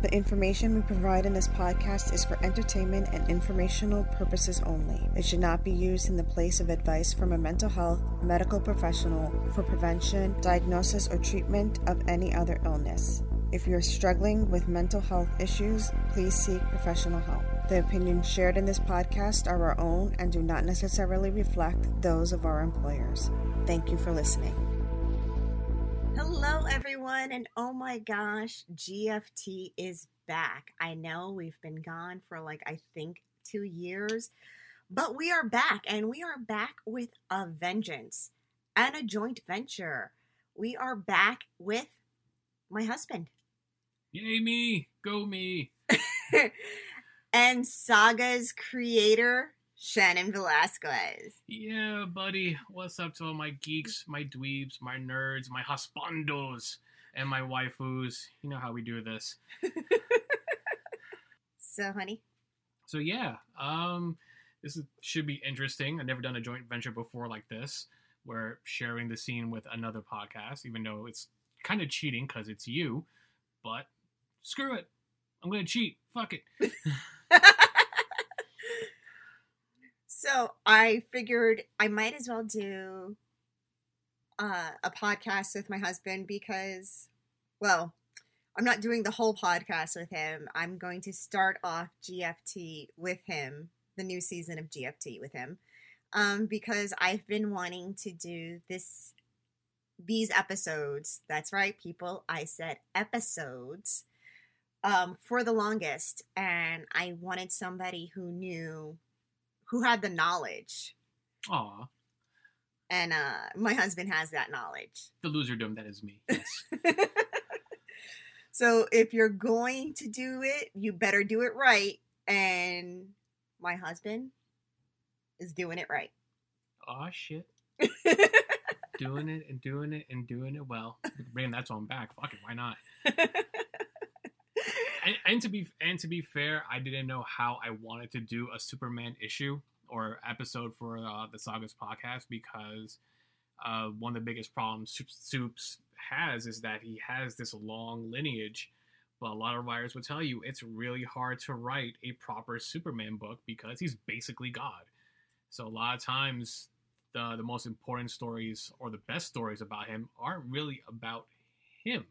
The information we provide in this podcast is for entertainment and informational purposes only. It should not be used in the place of advice from a mental health medical professional for prevention, diagnosis, or treatment of any other illness. If you are struggling with mental health issues, please seek professional help. The opinions shared in this podcast are our own and do not necessarily reflect those of our employers. Thank you for listening. Hello, everyone, and oh my gosh, GFT is back. I know we've been gone for like, I think, two years, but we are back, and we are back with a vengeance and a joint venture. We are back with my husband Yay me! Go me! and Saga's creator, Shannon Velasquez. Yeah, buddy. What's up to all my geeks, my dweebs, my nerds, my husbandos, and my waifus? You know how we do this. So, honey, So yeah, um, this is, should be interesting. I've never done a joint venture before like this, where sharing the scene with another podcast, even though it's kind of cheating because it's you. But screw it, I'm gonna cheat. Fuck it. so I figured I might as well do uh, a podcast with my husband because, well, I'm not doing the whole podcast with him. I'm going to start off GFT with him, the new season of GFT with him, um, because I've been wanting to do this these episodes. That's right, people. I said episodes um, for the longest, and I wanted somebody who knew, who had the knowledge, Aw, and uh, my husband has that knowledge. the loserdom that is me. Yes. so if you're going to do it, you better do it right. And my husband is doing it right. Aw, shit. doing it and doing it and doing it well. Bring that song back. Fuck it, why not? And, and to be and to be fair, I didn't know how I wanted to do a Superman issue or episode for uh, the Sagas podcast because uh, one of the biggest problems Supes has is that he has this long lineage. But a lot of writers would tell you it's really hard to write a proper Superman book because he's basically God. So a lot of times the the most important stories or the best stories about him aren't really about him.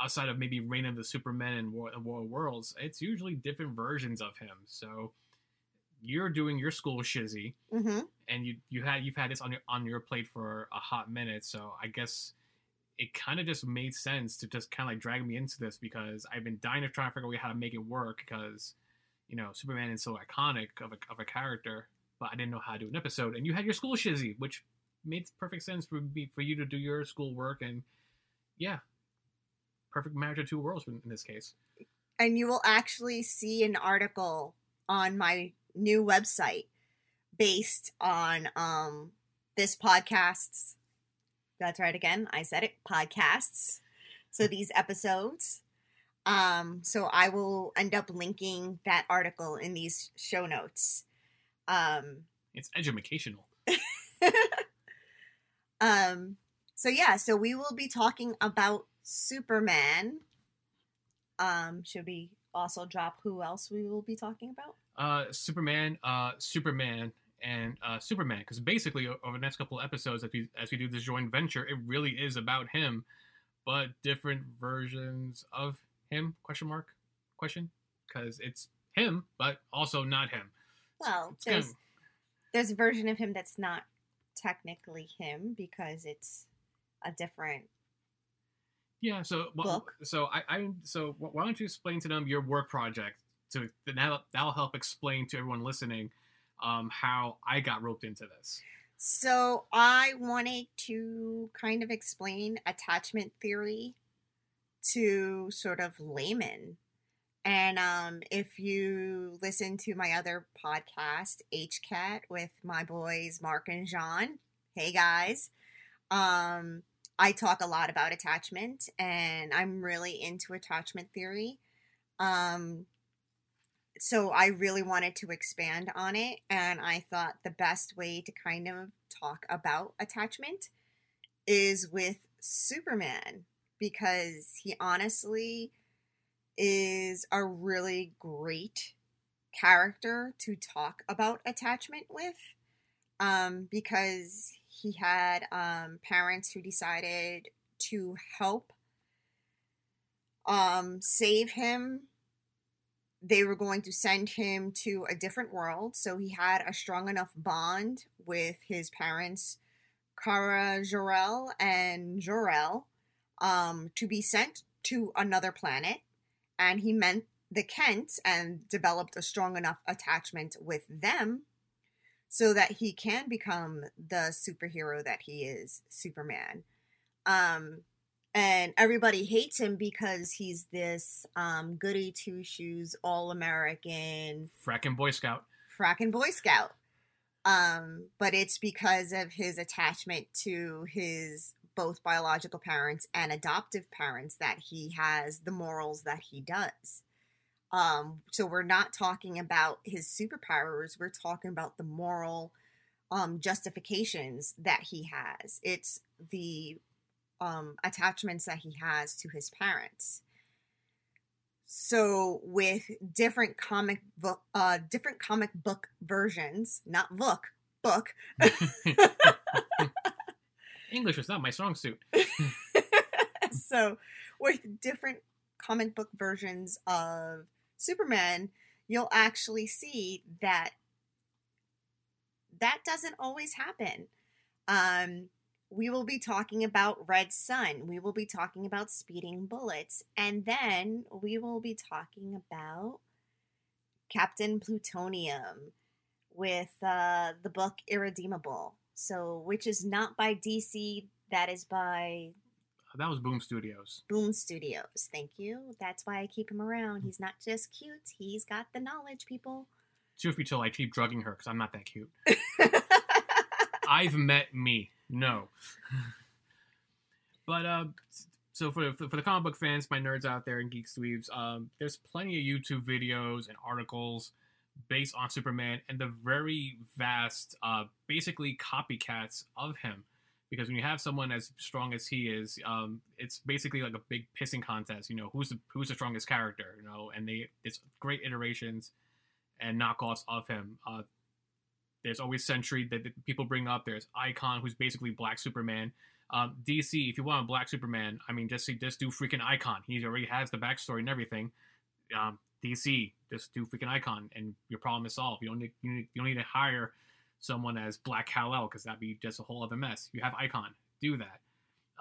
Outside of maybe Reign of the Supermen and War, War of Worlds, it's usually different versions of him. So you're doing your school shizzy, hmm and you you had you've had this on your on your plate for a hot minute. So I guess it kind of just made sense to just kind of like drag me into this because I've been dying to try and figure out how to make it work because you know Superman is so iconic of a of a character, but I didn't know how to do an episode. And you had your school shizzy, which made perfect sense for me for you to do your school work and yeah, perfect marriage of two worlds in in this case. And you will actually see an article on my new website based on um, this podcast's. That's right again. I said it. Podcasts. So these episodes. Um, so I will end up linking that article in these show notes. Um, It's educational. um, so yeah, so we will be talking about Superman. Um, should we also drop who else we will be talking about? uh, Superman, uh, Superman, and uh, Superman. Because basically, over the next couple episodes, as we as we do this joint venture, it really is about him, but different versions of him? Question mark? Question? Because it's him, but also not him. Well, It's kind there's there's a version of him that's not technically him because it's a different. Yeah. So Book. So I, I so why don't you explain to them your work project? To that'll, that'll help explain to everyone listening um, how I got roped into this. So I wanted to kind of explain attachment theory to sort of layman. And um, if you listen to my other podcast, HCAT, with my boys Mark and Jean, hey guys, um, I talk a lot about attachment and I'm really into attachment theory. Um, so I really wanted to expand on it, and I thought the best way to kind of talk about attachment is with Superman because he honestly is a really great character to talk about attachment with um, because he had um, parents who decided to help um, save him. They were going to send him to a different world, so he had a strong enough bond with his parents, Kara Jor-El and Jor-El, um, to be sent to another planet. And he meant the Kents and developed a strong enough attachment with them so that he can become the superhero that he is, Superman. Um, and everybody hates him because he's this um, goody two shoes, all American, fracking Boy Scout. fracking Boy Scout. Um, but it's because of his attachment to his both biological parents and adoptive parents that he has the morals that he does. Um, so we're not talking about his superpowers, we're talking about the moral um, justifications that he has. It's the um, attachments that he has to his parents. So with different comic book, uh, different comic book versions, not book, book. English was not my strong suit. so with different comic book versions of Superman, you'll actually see that that doesn't always happen. Um, we will be talking about Red Son. We will be talking about speeding bullets. And then we will be talking about Captain Plutonium with uh, the book Irredeemable. So, which is not by DC, that is by That was Boom Studios. Boom Studios. Thank you. That's why I keep him around. He's not just cute, he's got the knowledge, people. Truth be told, I keep drugging her because I'm not that cute. I've met me. No. but uh, so for, for for the comic book fans, my nerds out there and geek dweebs, um, there's plenty of YouTube videos and articles based on Superman and the very vast, uh, basically copycats of him. Because when you have someone as strong as he is, um, it's basically like a big pissing contest. You know, who's the who's the strongest character? You know, and they it's great iterations and knockoffs of him. Uh, there's always Sentry that, that people bring up. There's Icon, who's basically Black Superman. Um, DC, if you want a Black Superman, I mean, just just do freaking Icon. He already has the backstory and everything. Um, DC, just do freaking Icon, and your problem is solved. You don't need you, you don't need to hire someone as Black Kal El because that'd be just a whole other mess. You have Icon, do that.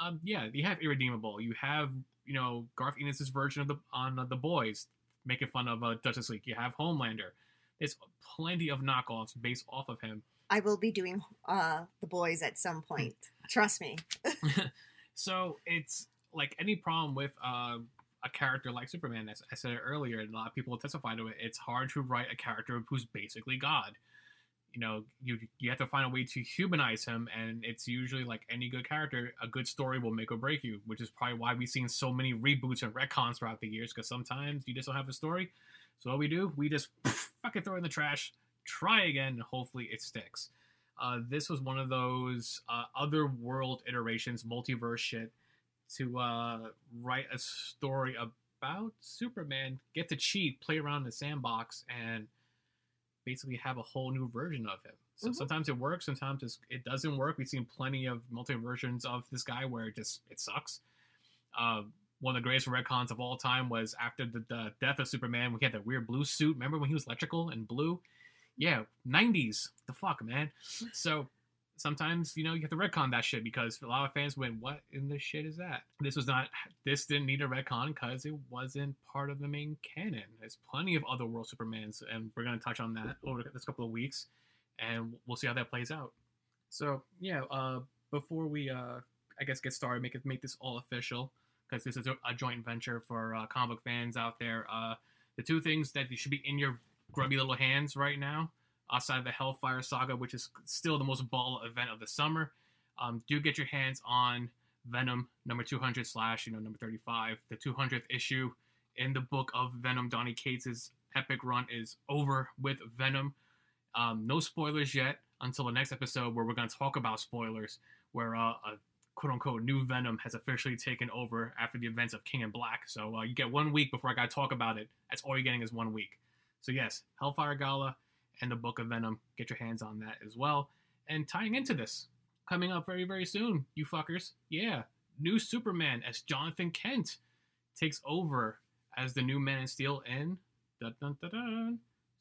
Um, yeah, you have Irredeemable. You have you know Garth Ennis' version of the on uh, the Boys, making fun of uh, Justice League. You have Homelander. There's plenty of knockoffs based off of him. I will be doing uh, the boys at some point. Trust me. so it's like any problem with uh, a character like Superman, as I said earlier, and a lot of people testify to it. It's hard to write a character who's basically God. You know, you you have to find a way to humanize him, and it's usually like any good character, a good story will make or break you, which is probably why we've seen so many reboots and retcons throughout the years. Because sometimes you just don't have a story. So what we do, we just fucking throw it in the trash, try again, and hopefully it sticks. Uh, this was one of those uh, other world iterations, multiverse shit, to uh, write a story about Superman, get to cheat, play around in the sandbox, and basically have a whole new version of him. So Mhm. sometimes it works, sometimes it's, it doesn't work. We've seen plenty of multi versions of this guy where it just it sucks. Uh, one of the greatest retcons of all time was after the, the death of Superman. We had that weird blue suit. Remember when he was electrical and blue? Yeah, 90s. The fuck, man. So sometimes you know you have to retcon that shit because a lot of fans went, "What in the shit is that?" This was not. This didn't need a retcon because it wasn't part of the main canon. There's plenty of other world Supermans, and we're gonna touch on that over this couple of weeks, and we'll see how that plays out. So yeah, uh, before we uh, I guess get started, make it make this all official because this is a, joint venture for uh, comic fans out there. Uh, the two things that you should be in your grubby little hands right now, outside of the Hellfire Saga, which is still the most ball event of the summer, um, do get your hands on Venom number 200 slash you know number 35, the 200th issue in the book of Venom. Donny Cates' epic run is over with Venom. Um, no spoilers yet until the next episode where we're going to talk about spoilers, where uh, a quote unquote new Venom has officially taken over after the events of King and Black. So uh, you get one week before I got to talk about it. That's all you're getting is one week. So yes, Hellfire Gala and the Book of Venom. Get your hands on that as well. And tying into this, coming up very very soon, you fuckers. Yeah, new Superman as Jonathan Kent takes over as the new Man of Steel in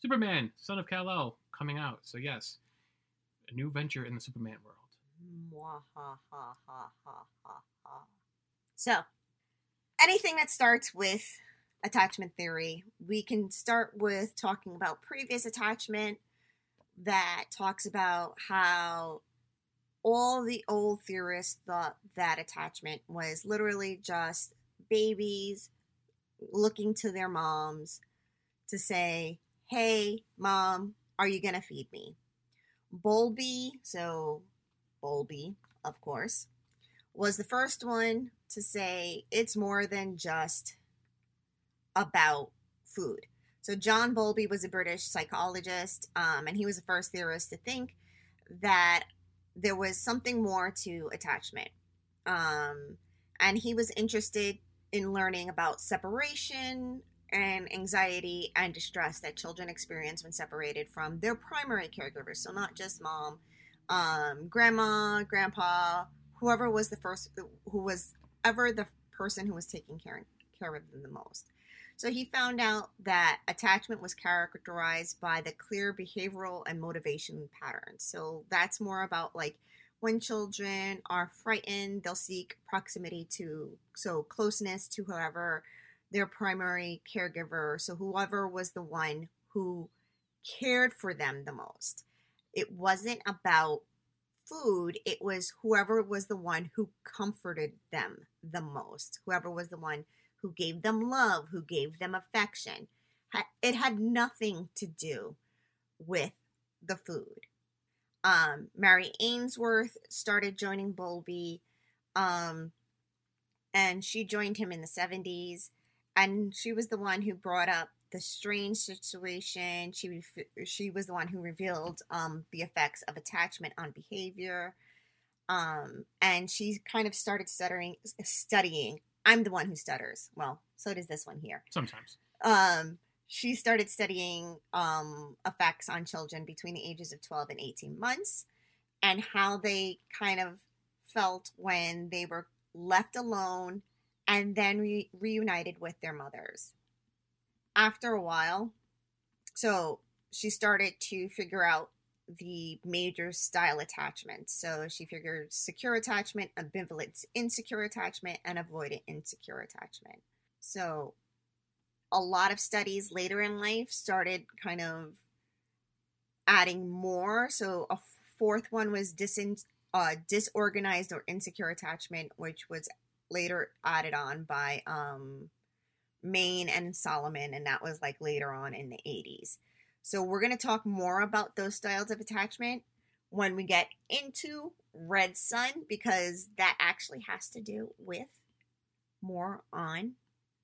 Superman, Son of Kal El, coming out. So yes, a new venture in the Superman world. So, anything that starts with attachment theory, we can start with talking about previous attachment that talks about how all the old theorists thought that attachment was literally just babies looking to their moms to say, Hey, mom, are you going to feed me? Bowlby, so Bowlby, of course, was the first one to say it's more than just about food. So John Bowlby was a British psychologist, um, and he was the first theorist to think that there was something more to attachment. Um, and he was interested in learning about separation and anxiety and distress that children experience when separated from their primary caregivers. So not just mom, um, grandma, grandpa, whoever was the first, who was ever the person who was taking care, care of them the most. So he found out that attachment was characterized by the clear behavioral and motivation patterns. So that's more about like when children are frightened, they'll seek proximity to, so closeness to whoever their primary caregiver, so whoever was the one who cared for them the most. It wasn't about food, it was whoever was the one who comforted them the most, whoever was the one who gave them love, who gave them affection. It had nothing to do with the food. Um, Mary Ainsworth started joining Bowlby, um, and she joined him in the 70s and she was the one who brought up the strange situation. She she was the one who revealed um, the effects of attachment on behavior, um, and she kind of started stuttering, studying. I'm the one who stutters. Well, so does this one here. Sometimes. Um, she started studying um, effects on children between the ages of 12 and 18 months, and how they kind of felt when they were left alone and then re- reunited with their mothers. After a while, so she started to figure out the major style attachments. So she figured secure attachment, ambivalent insecure attachment, and avoidant insecure attachment. So a lot of studies later in life started kind of adding more. So a fourth one was disin- uh, disorganized or insecure attachment, which was later added on by um, Main and Solomon, and that was like later on in the 80s. So we're going to talk more about those styles of attachment when we get into Red Son because that actually has to do with more on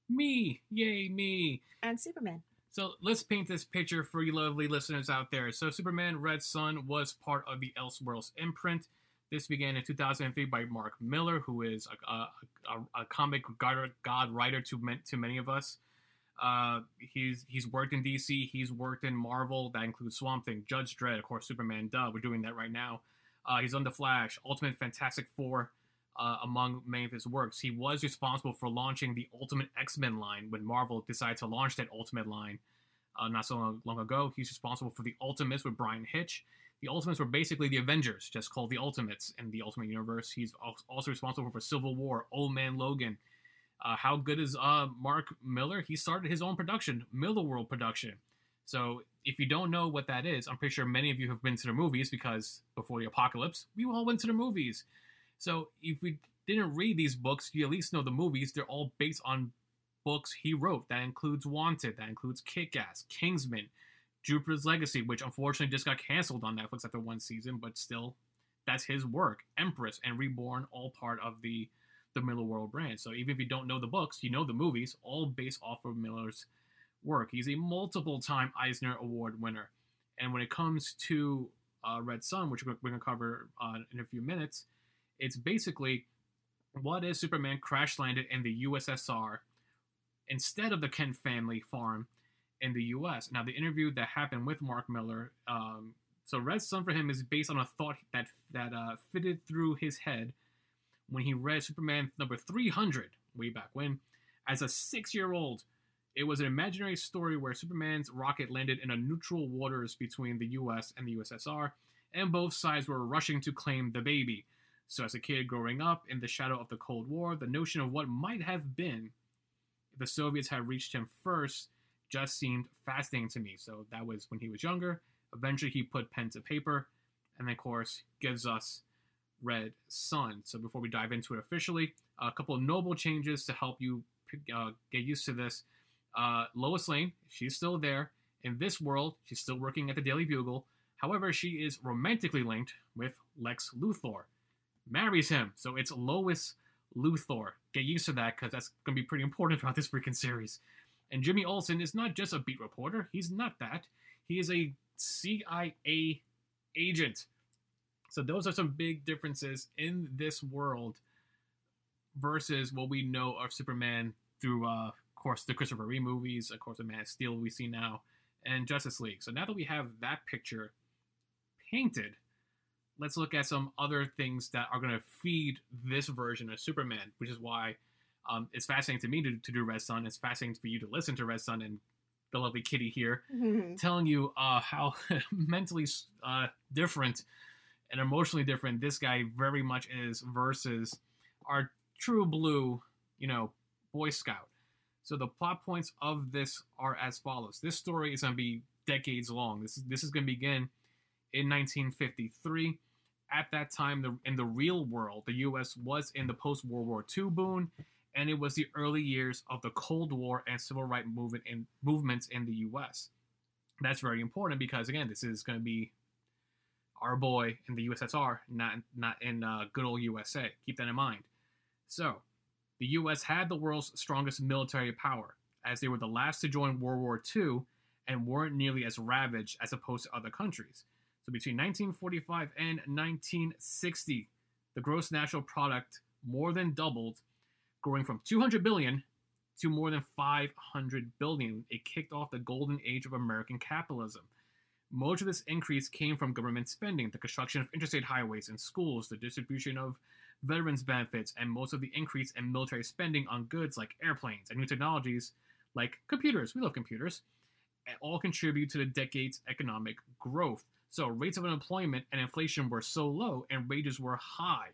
me. Yay, me. And Superman. So let's paint this picture for you lovely listeners out there. So Superman Red Son was part of the Elseworlds imprint. This began in 2003 by Mark Millar, who is a, a, a, a comic god, god, writer to to many of us. Uh, he's he's worked in DC, he's worked in Marvel. That includes Swamp Thing, Judge Dredd, of course, Superman. Duh, we're doing that right now. Uh, he's on the Flash, Ultimate Fantastic Four, uh, among many of his works. He was responsible for launching the Ultimate X Men line when Marvel decided to launch that Ultimate line uh, not so long, long ago. He's responsible for the Ultimates with Bryan Hitch the Ultimates were basically the Avengers, just called the Ultimates in the Ultimate Universe. He's also responsible for Civil War, Old Man Logan. Uh, how good is uh, Mark Millar? He started his own production, Millarworld Production. So if you don't know what that is, I'm pretty sure many of you have been to the movies because before the apocalypse, we all went to the movies. So if we didn't read these books, you at least know the movies. They're all based on books he wrote. That includes Wanted, that includes Kick Ass, Kingsman, Jupiter's Legacy, which unfortunately just got canceled on Netflix after one season, but still, that's his work. Empress and Reborn, all part of the the Millarworld brand. So even if you don't know the books, you know the movies, all based off of Millar's work. He's a multiple time Eisner Award winner. And when it comes to uh, Red Son, which we're going to cover uh, in a few minutes, it's basically what if Superman crash landed in the USSR instead of the Kent family farm in the US? Now, the interview that happened with Mark Millar, um, so Red Son for him is based on a thought that that uh, fitted through his head when he read Superman number 300 way back when, as a six-year-old. It was an imaginary story where Superman's rocket landed in a neutral waters between the US and the USSR, and both sides were rushing to claim the baby. So, as a kid growing up in the shadow of the Cold War, the notion of what might have been if the Soviets had reached him first just seemed fascinating to me. So, that was when he was younger. Eventually, he put pen to paper, and of course, gives us Red Son. So, before we dive into it officially, a couple of noble changes to help you uh, get used to this. Uh, Lois Lane, she's still there. In this world, she's still working at the Daily Bugle. However, she is romantically linked with Lex Luthor marries him. So it's Lois Luthor. Get used to that because that's going to be pretty important throughout this freaking series. And Jimmy Olsen is not just a beat reporter, he's not that. He is a CIA agent. So those are some big differences in this world versus what we know of Superman through, uh, of course, the Christopher Reeve movies, of course, the Man of Steel we see now, and Justice League. So now that we have that picture painted, let's look at some other things that are going to feed this version of Superman, which is why um, it's fascinating to me to, to do Red Son. It's fascinating for you to listen to Red Son and the lovely Kitty here Mhm. telling you uh, how mentally uh, different and emotionally different this guy very much is versus our true blue, you know, Boy Scout. So the plot points of this are as follows. This story is going to be decades long. This is this is going to begin in 1953. At that time, the, in the real world, the U.S. was in the post World War II boom, and it was the early years of the Cold War and civil rights movement in movements in the U.S. That's very important because again, this is going to be our boy in the USSR, not not in uh, good old USA. Keep that in mind. So, the U.S. had the world's strongest military power, as they were the last to join World War II and weren't nearly as ravaged as opposed to other countries. So between 1945 and 1960, the gross national product more than doubled, growing from 200 billion to more than 500 billion. It kicked off the golden age of American capitalism. Most of this increase came from government spending, the construction of interstate highways and schools, the distribution of veterans benefits, and most of the increase in military spending on goods like airplanes and new technologies like computers. We love computers. All contribute to the decade's economic growth. So rates of unemployment and inflation were so low and wages were high.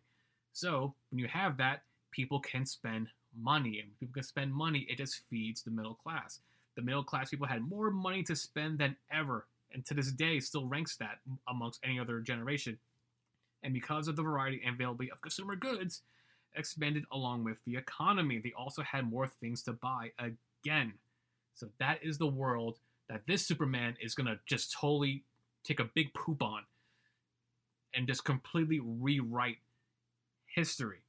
So when you have that, people can spend money. And when people can spend money, it just feeds the middle class. The middle class people had more money to spend than ever, and to this day still ranks that amongst any other generation. And because of the variety and availability of consumer goods, expanded along with the economy. They also had more things to buy again. So that is the world that this Superman is gonna just totally take a big poop on and just completely rewrite history.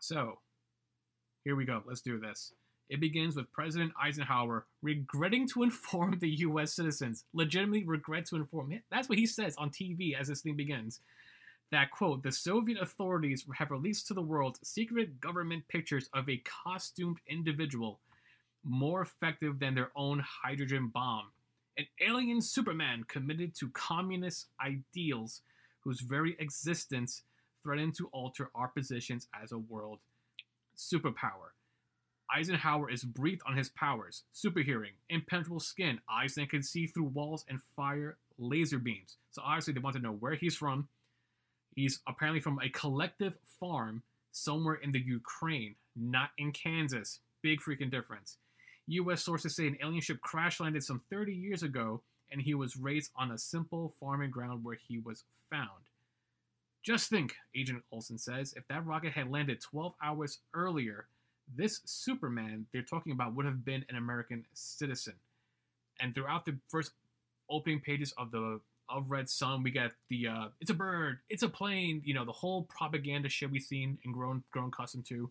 So, here we go. Let's do this. It begins with President Eisenhower regretting to inform the U.S. citizens, legitimately regret to inform. That's what he says on TV as this thing begins. That quote, the Soviet authorities have released to the world secret government pictures of a costumed individual more effective than their own hydrogen bomb. An alien Superman committed to communist ideals whose very existence threatened to alter our positions as a world superpower. Eisenhower is briefed on his powers super hearing, impenetrable skin, eyes that can see through walls, and fire laser beams. So, obviously, they want to know where he's from. He's apparently from a collective farm somewhere in the Ukraine, not in Kansas. Big freaking difference. U.S. sources say an alien ship crash landed some 30 years ago, and he was raised on a simple farming ground where he was found. Just think, Agent Olsen says, if that rocket had landed 12 hours earlier, this Superman they're talking about would have been an American citizen. And throughout the first opening pages of the of Red Son, we get the uh, it's a bird, it's a plane, you know, the whole propaganda shit we've seen and grown grown accustomed to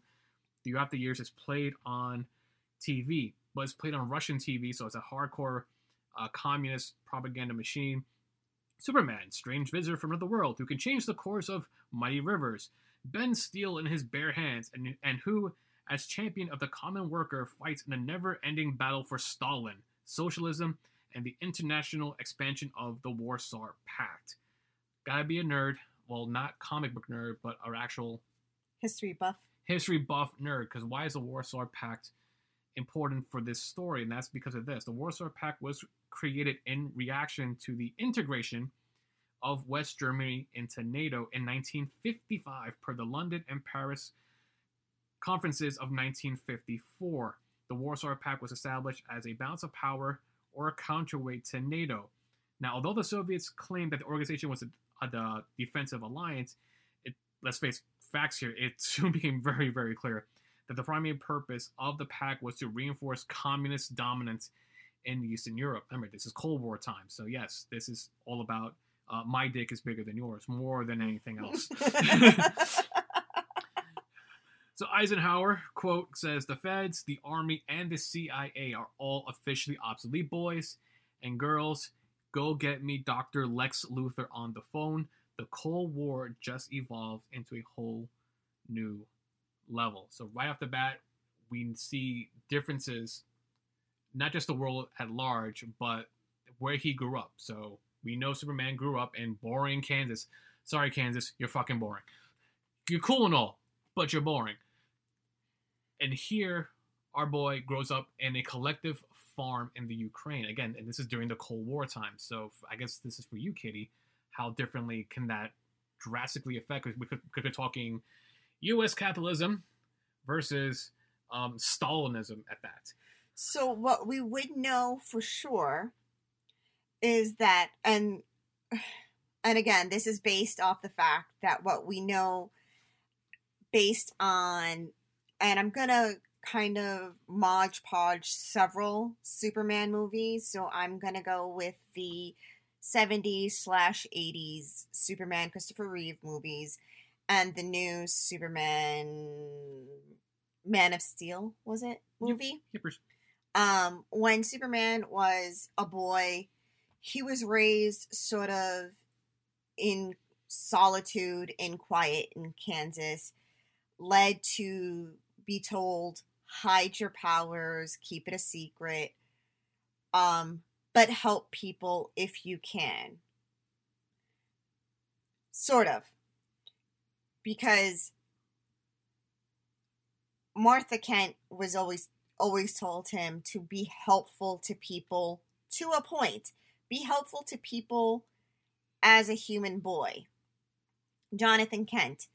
throughout the years. It's played on TV, but it's played on Russian TV, so it's a hardcore uh, communist propaganda machine. Superman, strange visitor from another world who can change the course of mighty rivers. bends steel in his bare hands, and, and who, as champion of the common worker, fights in a never ending battle for Stalin, socialism, and the international expansion of the Warsaw Pact. Gotta be a nerd. Well, not comic book nerd, but our actual History buff. history buff nerd. Because why is the Warsaw Pact important for this story? And that's because of this. The Warsaw Pact was created in reaction to the integration of West Germany into NATO in 1955 per the London and Paris conferences of 1954. The Warsaw Pact was established as a balance of power or a counterweight to NATO. Now, although the Soviets claimed that the organization was a, a, defensive alliance, it, let's face facts here, it soon became very, very clear that the primary purpose of the pact was to reinforce communist dominance in Eastern Europe. Remember, this is Cold War time, so yes, this is all about uh, my dick is bigger than yours, more than anything else. so Eisenhower quote says the Feds, the Army, and the CIA are all officially obsolete boys and girls. Go get me Dr. Lex Luthor on the phone. The Cold War just evolved into a whole new level. So right off the bat, we see differences, not just the world at large, but where he grew up. So we know Superman grew up in boring Kansas. Sorry, Kansas, you're fucking boring. You're cool and all, but you're boring. And here, our boy grows up in a collective farm in the Ukraine. Again, and this is during the Cold War time. So I guess this is for you, Kitty. How differently can that drastically affect? Because we are talking U.S. capitalism versus um, Stalinism at that. So what we would know for sure is that and and again this is based off the fact that what we know based on and i'm gonna kind of modge podge several superman movies so i'm gonna go with the 70s slash 80s superman christopher reeve movies and the new superman man of steel was it movie yep. um when superman was a boy he was raised sort of in solitude in quiet in Kansas, led to be told, hide your powers, keep it a secret, um, but help people if you can. Sort of. Because Martha Kent was always always told him to be helpful to people to a point be helpful to people as a human boy. Jonathan Kent,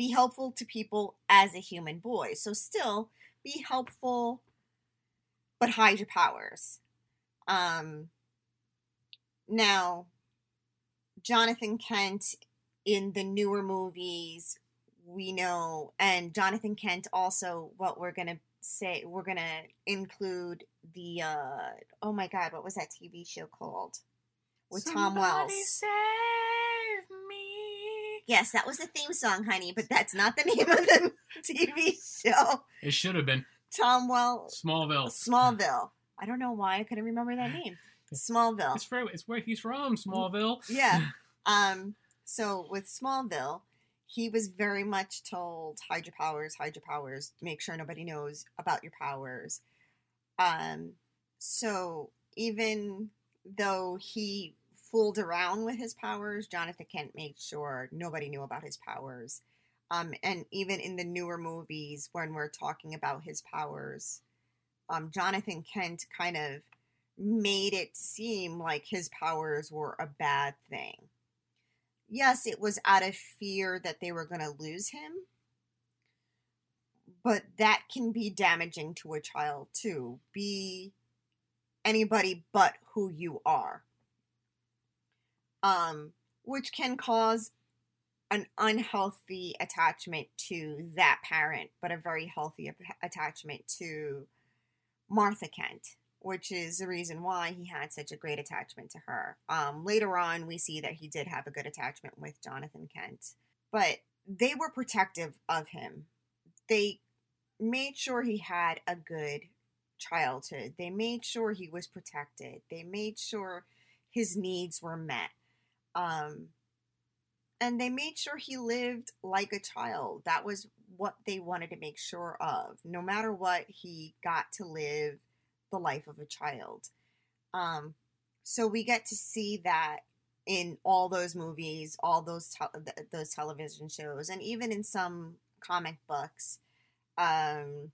be helpful to people as a human boy. So still be helpful, but hide your powers. Um, now, Jonathan Kent in the newer movies, we know, and Jonathan Kent also, what we're gonna say we're gonna include the uh oh my god, what was that TV show called? With Somebody Tom Wells. Save me. Yes, that was the theme song, honey, but that's not the name of the TV show. It should have been. Tom Wells. Smallville. Smallville. I don't know why I couldn't remember that name. Smallville. It's where, it's where he's from, Smallville. Yeah. Um. So with Smallville, he was very much told hide your powers hide your powers make sure nobody knows about your powers um so even though he fooled around with his powers jonathan kent made sure nobody knew about his powers um and even in the newer movies when we're talking about his powers um jonathan kent kind of made it seem like his powers were a bad thing yes, it was out of fear that they were going to lose him, but that can be damaging to a child too. Be anybody but who you are. Um, which can cause an unhealthy attachment to that parent, but a very healthy attachment to Martha Kent which is the reason why he had such a great attachment to her. Um, later on, we see that he did have a good attachment with Jonathan Kent, but they were protective of him. They made sure he had a good childhood. They made sure he was protected. They made sure his needs were met. Um, and they made sure he lived like a child. That was what they wanted to make sure of. No matter what, he got to live the life of a child. Um, so we get to see that in all those movies, all those te- those television shows, and even in some comic books. Um,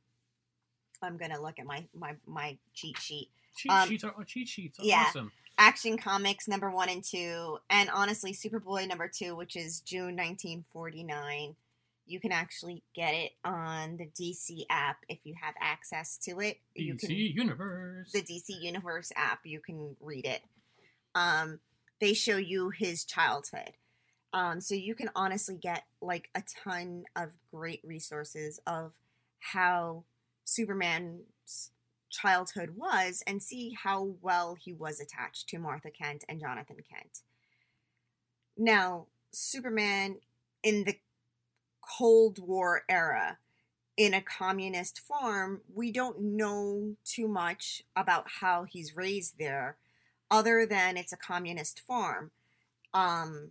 I'm gonna look at my my my cheat sheet. Cheat Um, sheets are oh, cheat sheets. yeah. Awesome. Action Comics number one and two, and honestly, Superboy number two, which is June 1949. You can actually get it on the DC app if you have access to it. You DC can Universe. the DC Universe app. You can read it. Um, they show you his childhood. Um, so you can honestly get like a ton of great resources of how Superman's childhood was and see how well he was attached to Martha Kent and Jonathan Kent. Now, Superman in the Cold War era, in a communist farm, we don't know too much about how he's raised there, other than it's a communist farm. Um,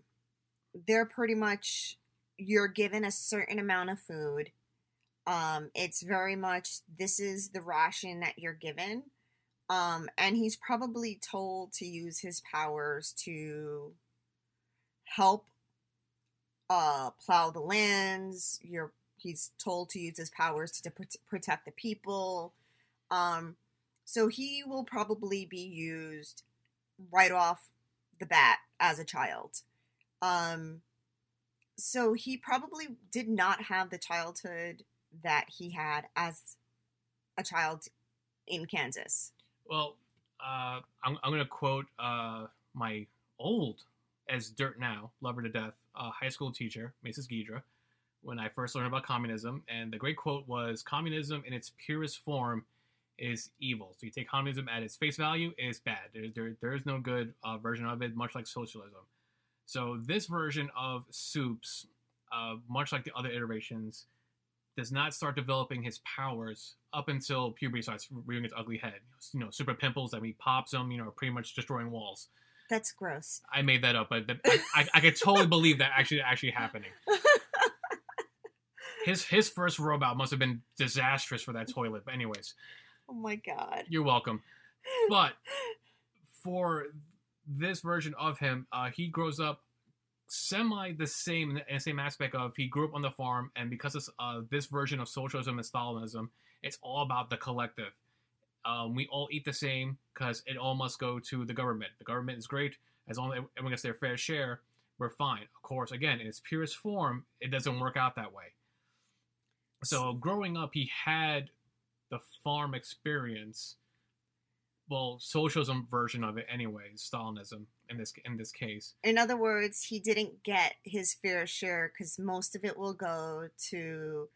they're pretty much you're given a certain amount of food. Um, it's very much this is the ration that you're given. Um, and he's probably told to use his powers to help uh plow the lands. You're he's told to use his powers to, pr- protect the people. Um, so he will probably be used right off the bat as a child. Um, so he probably did not have the childhood that he had as a child in Kansas. Well, uh, I'm, I'm going to quote uh, my old, as dirt now, lover to death, uh, high school teacher, Mrs. Gidra, when I first learned about communism. And the great quote was Communism in its purest form is evil. So you take communism at its face value, it is bad. There, there, there is no good uh, version of it, much like socialism. So this version of Supes, uh, much like the other iterations, does not start developing his powers up until puberty starts rearing its ugly head. You know, super pimples that when he pops them, you know, pretty much destroying walls. That's gross. I made that up, but the, I, I, I could totally believe that actually actually happening. His his first robot must have been disastrous for that toilet. But anyways, Oh my god. you're welcome. But for this version of him, uh, he grows up semi the same the same aspect of he grew up on the farm, and because of uh, this version of socialism and Stalinism, it's all about the collective. Um, we all eat the same because it all must go to the government. The government is great as long as everyone gets their fair share. We're fine. Of course, again, in its purest form, it doesn't work out that way. So growing up, he had the farm experience well socialism version of it anyways stalinism in this in this case In other words, he didn't get his fair share because most of it will go to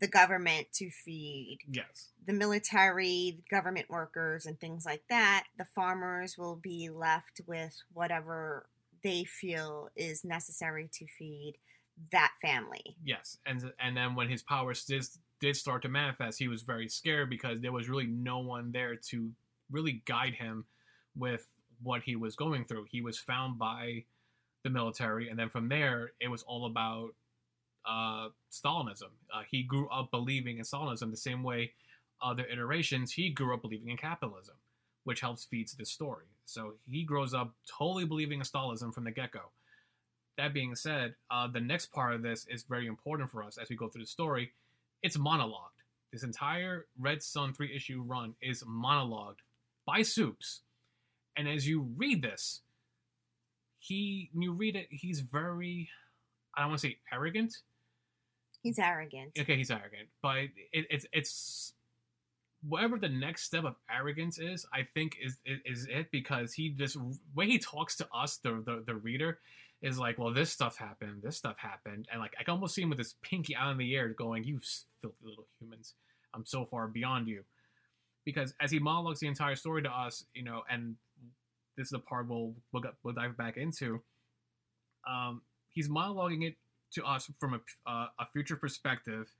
the government to feed yes the military, government workers, and things like that. The farmers will be left with whatever they feel is necessary to feed that family. yes and and then when his powers did did start to manifest he was very scared because there was really no one there to really guide him with what he was going through he was found by the military and then from there it was all about uh, Stalinism. Uh, he grew up believing in Stalinism the same way other iterations. He grew up believing in capitalism, which helps feeds this story. So he grows up totally believing in Stalinism from the get go. That being said, uh, the next part of this is very important for us as we go through the story. It's monologued. This entire Red Son three issue run is monologued by Supes. And as you read this, he when you read it, he's very I don't want to say arrogant. He's arrogant. Okay, he's arrogant, but it, it's it's whatever the next step of arrogance is. I think is is, it because he just way he talks to us, the, the the reader, is like, well, this stuff happened, this stuff happened, and like I can almost see him with his pinky out in the air, going, "You filthy little humans, I'm so far beyond you." Because as he monologues the entire story to us, you know, and this is the part we'll we'll, we'll dive back into. Um, he's monologuing it to us from a, uh, a future perspective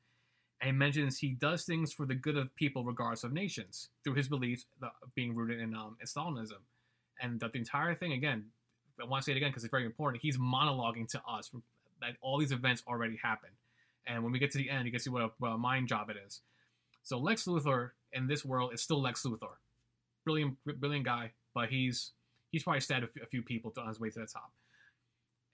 and he mentions he does things for the good of people regardless of nations through his beliefs being rooted in, um, in Stalinism. And that the entire thing, again, I want to say it again because it's very important. He's monologuing to us that all these events already happened, and when we get to the end, you can see what a, what a mind job it is. So Lex Luthor in this world is still Lex Luthor, brilliant, brilliant guy, but he's he's probably stabbed a few, people on his way to the top,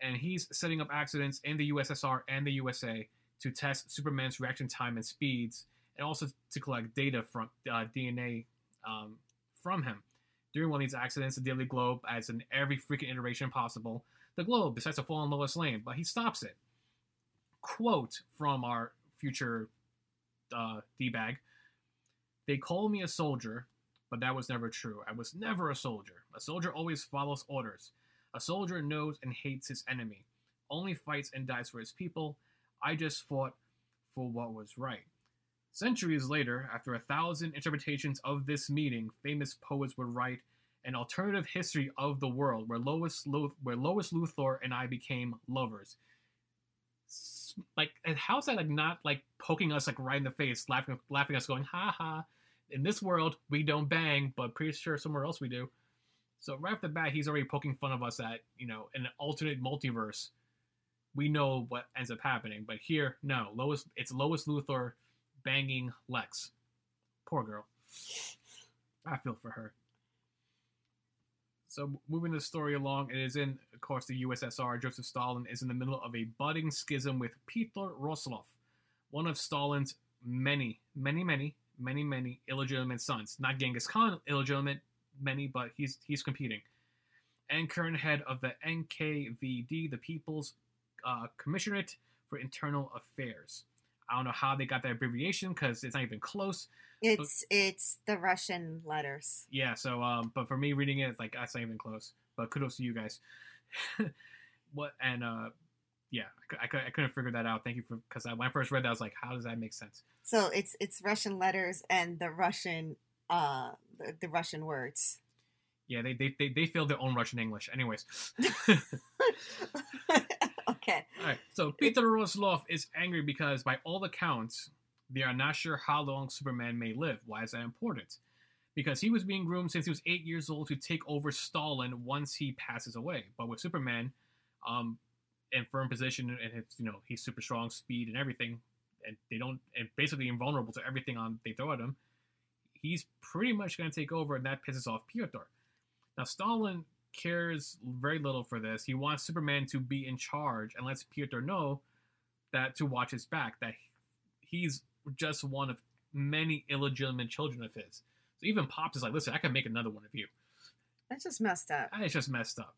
and he's setting up accidents in the USSR and the USA to test Superman's reaction time and speeds, and also to collect data from uh, DNA um, from him. During one of these accidents, the Daily Globe, as in every freaking iteration possible, the Globe decides to fall on Lois Lane, but he stops it. Quote from our future uh, D-bag. They call me a soldier, but that was never true. I was never a soldier. A soldier always follows orders. A soldier knows and hates his enemy, only fights and dies for his people. I just fought for what was right. Centuries later, after a thousand interpretations of this meeting, famous poets would write an alternative history of the world where Lois, Luth- where Lois Luthor and I became lovers. Like, how's that like not like poking us like right in the face, laughing, laughing us, going ha ha. In this world, we don't bang, but pretty sure somewhere else we do. So right off the bat, he's already poking fun of us at you know an alternate multiverse. We know what ends up happening, but here, no. Lois, it's Lois Luthor banging Lex. Poor girl. I feel for her. So moving the story along, it is in, of course, the USSR. Joseph Stalin is in the middle of a budding schism with Peter Roslov, one of Stalin's many, many, many, many, many illegitimate sons. Not Genghis Khan illegitimate, many, but he's he's competing. And current head of the NKVD, the People's uh, Commissionerate for Internal Affairs. I don't know how they got that abbreviation because it's not even close. It's but, it's the Russian letters. Yeah. So, um, but for me reading it, it's like that's not even close. But kudos to you guys. what and uh, yeah, I, I, I couldn't figure that out. Thank you for because when I first read that, I was like, how does that make sense? So it's it's Russian letters and the Russian uh the, the Russian words. Yeah, they, they they they feel their own Russian English. Anyways. Okay. All right. So Peter Roslov is angry because, by all accounts, they are not sure how long Superman may live. Why is that important? Because he was being groomed since he was eight years old to take over Stalin once he passes away. But with Superman, um, in firm position and it's you know he's super strong, speed and everything, and they don't and basically invulnerable to everything on they throw at him. He's pretty much going to take over, and that pisses off Pyotr. Now Stalin cares very little for this. He wants Superman to be in charge and lets Peter know that to watch his back, that he's just one of many illegitimate children of his. So even Pops is like, listen, I can make another one of you. That's just messed up. It's just messed up.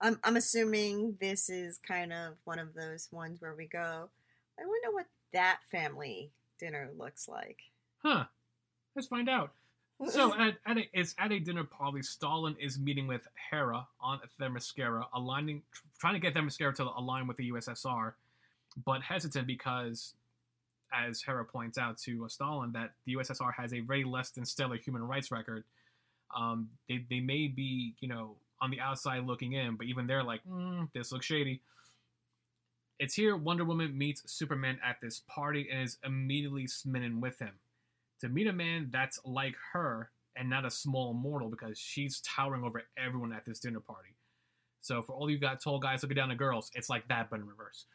I'm I'm assuming this is kind of one of those ones where we go, I wonder what that family dinner looks like. Huh. Let's find out. So at, at a, it's at a dinner party. Stalin is meeting with Hera on Themyscira, aligning, trying to get Themyscira to align with the USSR, but hesitant because, as Hera points out to uh, Stalin, that the USSR has a very less than stellar human rights record. Um, they they may be you know on the outside looking in, but even they're like, mm, this looks shady. It's here Wonder Woman meets Superman at this party and is immediately smitten with him to meet a man that's like her and not a small mortal because she's towering over everyone at this dinner party. So for all you got tall guys looking down at girls, it's like that but in reverse.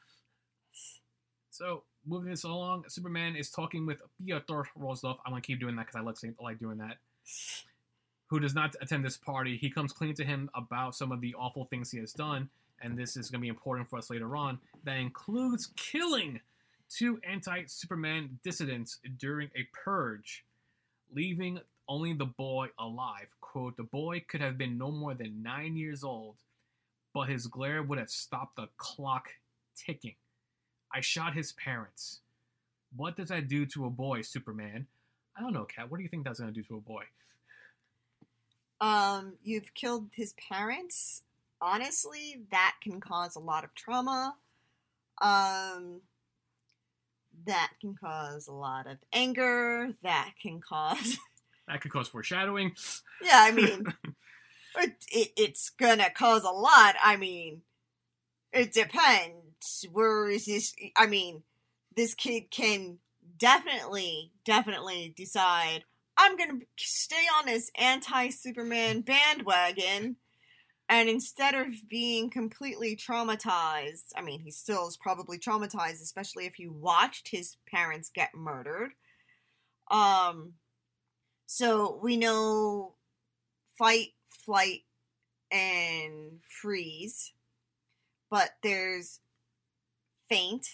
So moving this along, Superman is talking with Piotr Roslov. I'm gonna keep doing that because I like I like doing that. Who does not attend this party? He comes clean to him about some of the awful things he has done, and this is gonna be important for us later on. That includes killing two anti Superman dissidents during a purge, leaving only the boy alive. Quote, the boy could have been no more than nine years old, but his glare would have stopped the clock ticking. I shot his parents. What does that do to a boy, Superman? I don't know, Kat. What do you think that's going to do to a boy? Um, you've killed his parents. Honestly, that can cause a lot of trauma. Um, that can cause a lot of anger. That can cause. that could cause foreshadowing. Yeah, I mean, it, it, it's gonna cause a lot. I mean, it depends. Where is this? I mean, this kid can definitely, definitely decide I'm gonna stay on this anti Superman bandwagon And instead of being completely traumatized, I mean, he still is probably traumatized, especially if he watched his parents get murdered. Um, so we know fight, flight, and freeze, but there's faint,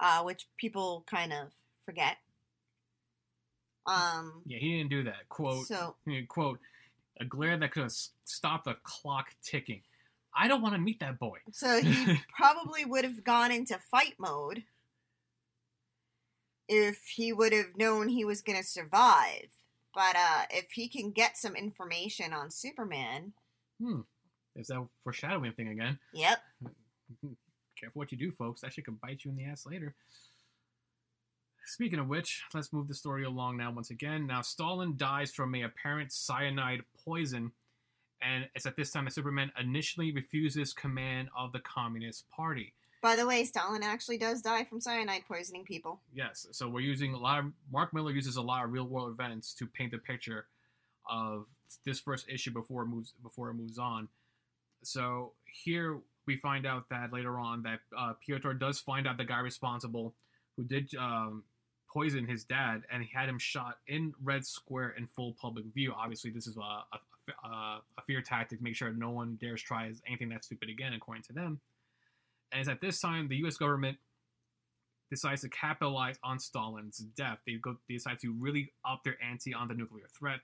uh, which people kind of forget. Um, Yeah, he didn't do that. Quote. so quote. A glare that could have s- stopped the clock ticking. I don't want to meet that boy. So he probably would have gone into fight mode if he would have known he was going to survive. But uh, if he can get some information on Superman, Hmm. There's that foreshadowing thing again. yep. Careful what you do, folks. That shit could bite you in the ass later. Speaking of which, let's move the story along now once again. Now, Stalin dies from a apparent cyanide poison, and it's at this time that Superman initially refuses command of the Communist Party. By the way, Stalin actually does die from cyanide poisoning people. Yes, so we're using a lot of Mark Millar uses a lot of real world events to paint the picture of this first issue before it moves before it moves on. So here we find out that later on that uh, Piotr does find out the guy responsible who did um, poison his dad, and he had him shot in Red Square in full public view. Obviously, this is a, a, a, fear tactic to make sure no one dares try anything that stupid again, according to them. And it's at this time the U.S. government decides to capitalize on Stalin's death. They go they decide to really up their ante on the nuclear threat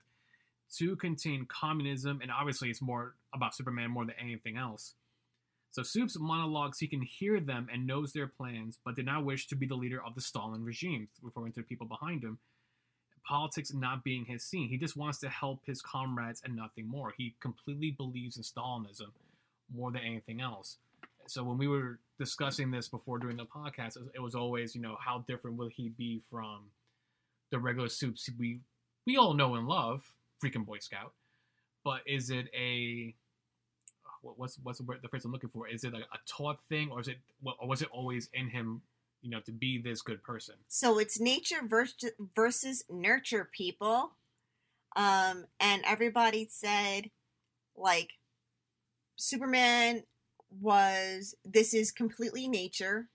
to contain communism, and obviously it's more about Superman more than anything else. So Supes' monologues, he can hear them and knows their plans, but did not wish to be the leader of the Stalin regime, referring to the people behind him. Politics not being his scene. He just wants to help his comrades and nothing more. He completely believes in Stalinism more than anything else. So when we were discussing this before doing the podcast, it was always, you know, how different will he be from the regular Supes we we all know and love, freaking Boy Scout. But is it a what's what's the, word, the phrase I'm looking for? Is it a, a taught thing, or is it or was it always in him, you know, to be this good person? So it's nature versus, versus nurture, people. Um, and everybody said, like, Superman was, this is completely nature,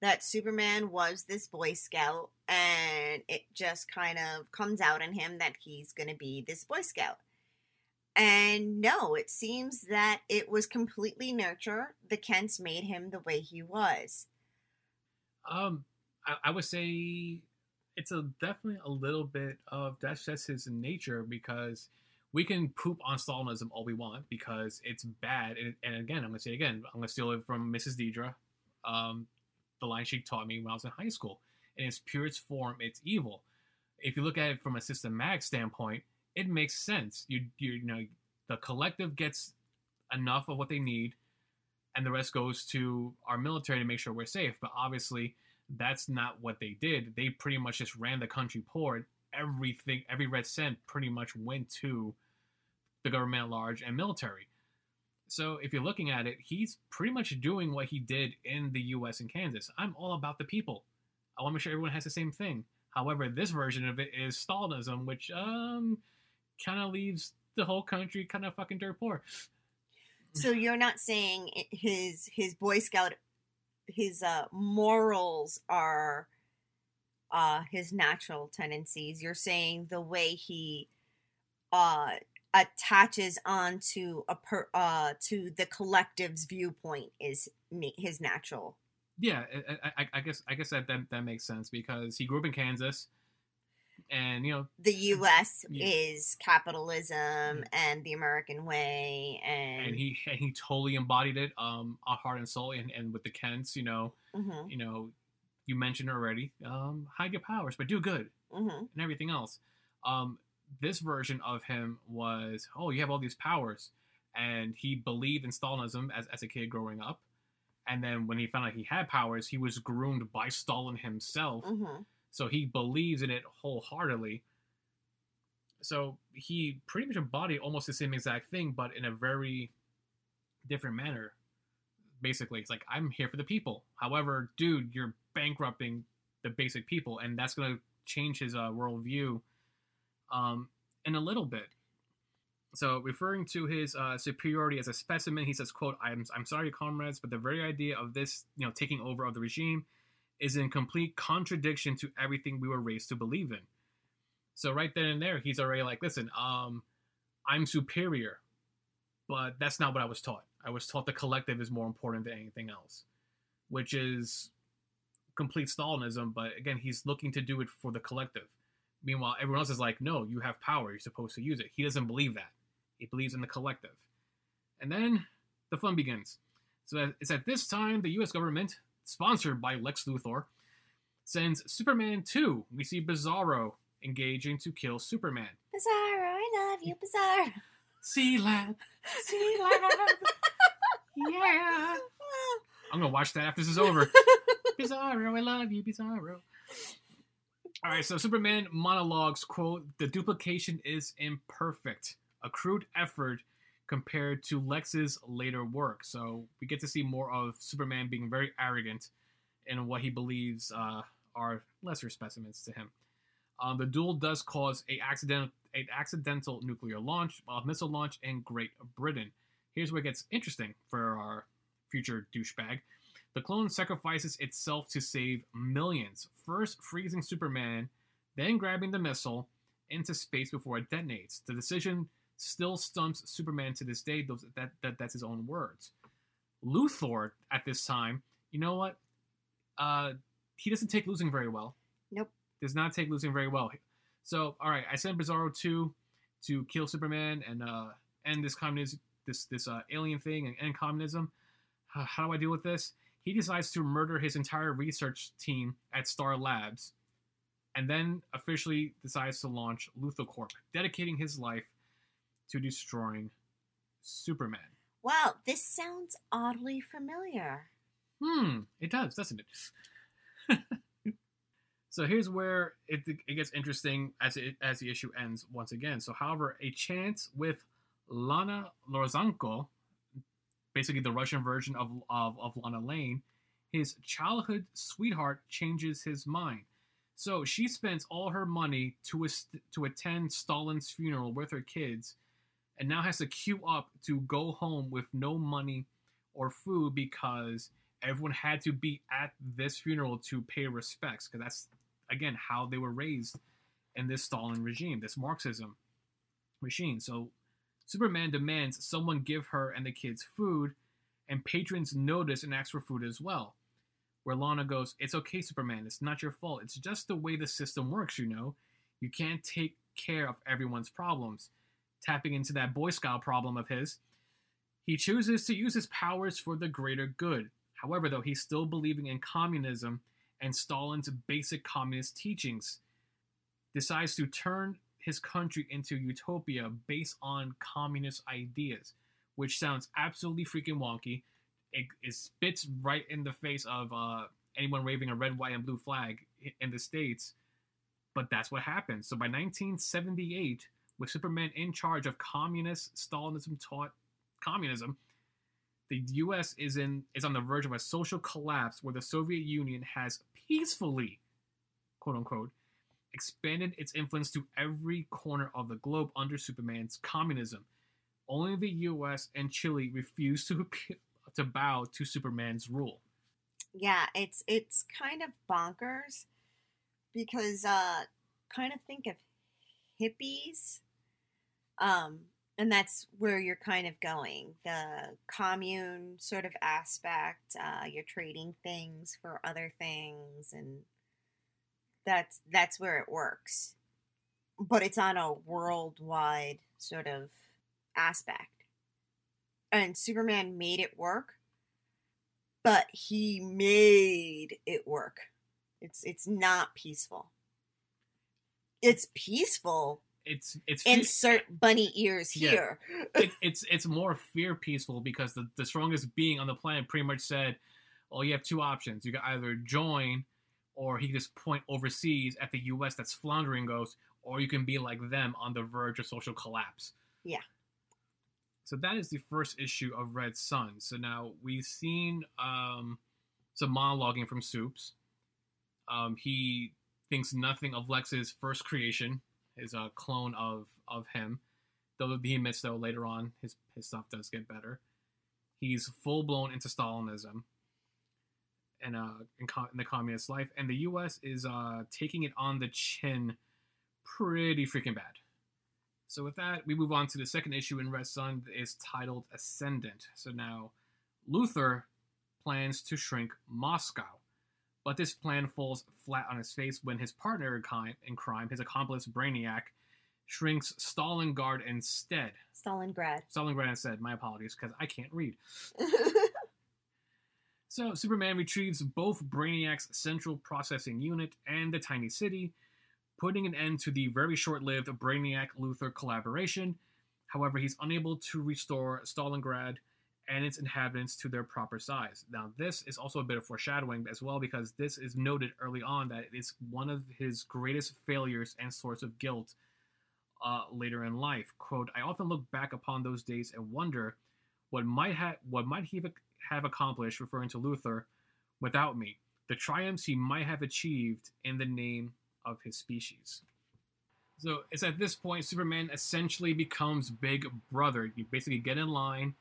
that Superman was this Boy Scout, and it just kind of comes out in him that he's going to be this Boy Scout. And no, it seems that it was completely nurture. The Kents made him the way he was. Um, I, I would say it's a definitely a little bit of that's just his nature because we can poop on Stalinism all we want because it's bad. And, and again, I'm gonna say again, I'm gonna steal it from Mrs. Deidre, um, the line she taught me when I was in high school. In its purest form, it's evil. If you look at it from a systematic standpoint, it makes sense. You you, know the collective gets enough of what they need and the rest goes to our military to make sure we're safe. But obviously, that's not what they did. They pretty much just ran the country poor. Everything, every red cent pretty much went to the government at large and military. So if you're looking at it, he's pretty much doing what he did in the U.S. and Kansas. I'm all about the people. I want to make sure everyone has the same thing. However, this version of it is Stalinism, which um kind of leaves the whole country kind of fucking dirt poor. So you're not saying his his Boy Scout his uh morals are uh his natural tendencies. You're saying the way he uh attaches onto a per uh to the collective's viewpoint is his natural. Yeah, I, I, I guess I guess that, that that makes sense because he grew up in Kansas, and you know, The US Yeah. is capitalism and the American way and, and he and he totally embodied it, um, heart and soul, and, and with the Kents, you know, Mhm, you know, you mentioned already, um, hide your powers, but do good mhm. and everything else. Um, this version of him was, oh, you have all these powers, and he believed in Stalinism as as a kid growing up, and then when he found out he had powers, he was groomed by Stalin himself. Mhm. So he believes in it wholeheartedly. So he pretty much embodied almost the same exact thing, but in a very different manner. Basically, it's like I'm here for the people. However, dude, you're bankrupting the basic people, and that's gonna change his uh, worldview um, in a little bit. So, referring to his uh, superiority as a specimen, he says, "quote I'm I'm sorry, comrades, but the very idea of this, you know, taking over of the regime, is in complete contradiction to everything we were raised to believe in." So, right then and there, he's already like, "Listen, um, I'm superior, but that's not what I was taught. I was taught the collective is more important than anything else, which is complete Stalinism. But again, he's looking to do it for the collective." Meanwhile, everyone else is like, no, you have power. You're supposed to use it. He doesn't believe that. He believes in the collective. And then the fun begins. So it's at this time the U.S. government, sponsored by Lex Luthor, sends Superman 2. We see Bizarro engaging to kill Superman. Bizarro, I love you, Bizarro. Sea Lab, Sea Lab, yeah. I'm gonna watch that after this is over. Bizarro, I love you, Bizarro. All right, so Superman monologues quote: "The duplication is imperfect, a crude effort compared to Lex's later work." So we get to see more of Superman being very arrogant in what he believes uh, are lesser specimens to him. Um, the duel does cause a accidental, an accidental nuclear launch, uh, missile launch in Great Britain. Here's where it gets interesting for our future douchebag. The clone sacrifices itself to save millions, first freezing Superman, then grabbing the missile into space before it detonates. The decision still stumps Superman to this day. Those, that, that That's his own words. Luthor, at this time, you know what? Uh, he doesn't take losing very well. Nope. Does not take losing very well. So, all right, I sent Bizarro 2 to kill Superman and uh, end this communism, this this uh, alien thing, and end communism. How do I deal with this? he decides to murder his entire research team at Star Labs, and then officially decides to launch LuthorCorp, dedicating his life to destroying Superman. Wow, this sounds oddly familiar. Hmm, it does, doesn't it? so here's where it, it gets interesting as it, as the issue ends once again. So, however, a chance with Lana Lazarenko basically the Russian version of, of, of Lana Lang, his childhood sweetheart changes his mind. So she spends all her money to, to attend Stalin's funeral with her kids and now has to queue up to go home with no money or food because everyone had to be at this funeral to pay respects because that's again how they were raised in this Stalin regime, this Marxism machine. So Superman demands someone give her and the kids food, and patrons notice and ask for food as well. Where Lana goes, It's okay, Superman, it's not your fault. It's just the way the system works, you know. You can't take care of everyone's problems. Tapping into that Boy Scout problem of his, he chooses to use his powers for the greater good. However, though, he's still believing in communism and Stalin's basic communist teachings. Decides to turn his country into utopia based on communist ideas, which sounds absolutely freaking wonky. It, it spits right in the face of uh, anyone waving a red, white, and blue flag in the States. But that's what happened. So by 1978, with Superman in charge of communist Stalinism taught communism, the U.S. is in is on the verge of a social collapse where the Soviet Union has peacefully, quote unquote, expanded its influence to every corner of the globe under Superman's communism. Only the U.S. and Chile refused to to bow to Superman's rule. Yeah, it's it's kind of bonkers because uh, kind of think of hippies, um, and that's where you're kind of going. The commune sort of aspect. Uh, you're trading things for other things, and that's that's where it works but it's on a worldwide sort of aspect and superman made it work but he made it work it's it's not peaceful it's peaceful it's it's insert bunny ears Yeah. here it, it's it's more fear peaceful because the, the strongest being on the planet pretty much said, "Oh, you have two options. You can either join, or he can just point overseas at the U.S. that's floundering, goes, or you can be like them on the verge of social collapse." Yeah. So that is the first issue of Red Son. So now we've seen um, some monologuing from Supes. Um, he thinks nothing of Lex's first creation, his a clone of of him, Though he admits, though later on his his stuff does get better. He's full blown into Stalinism and uh in, co- in the communist life, and the U.S. is uh taking it on the chin, pretty freaking bad. So with that, we move on to the second issue in Red Son. is titled Ascendant. So now, Luthor plans to shrink Moscow, but this plan falls flat on his face when his partner in in crime, his accomplice Brainiac, shrinks Stalingrad instead. Stalingrad. Stalingrad instead. My apologies, because I can't read. So Superman retrieves both Brainiac's central processing unit and the tiny city, putting an end to the very short-lived Brainiac Luthor collaboration. However, he's unable to restore Stalingrad and its inhabitants to their proper size. Now, this is also a bit of foreshadowing as well because this is noted early on that it's one of his greatest failures and source of guilt uh, later in life. "Quote: I often look back upon those days and wonder what might have what might he have accomplished, referring to Luthor, without me. The triumphs he might have achieved in the name of his species." So it's at this point Superman essentially becomes Big Brother. You basically get in line,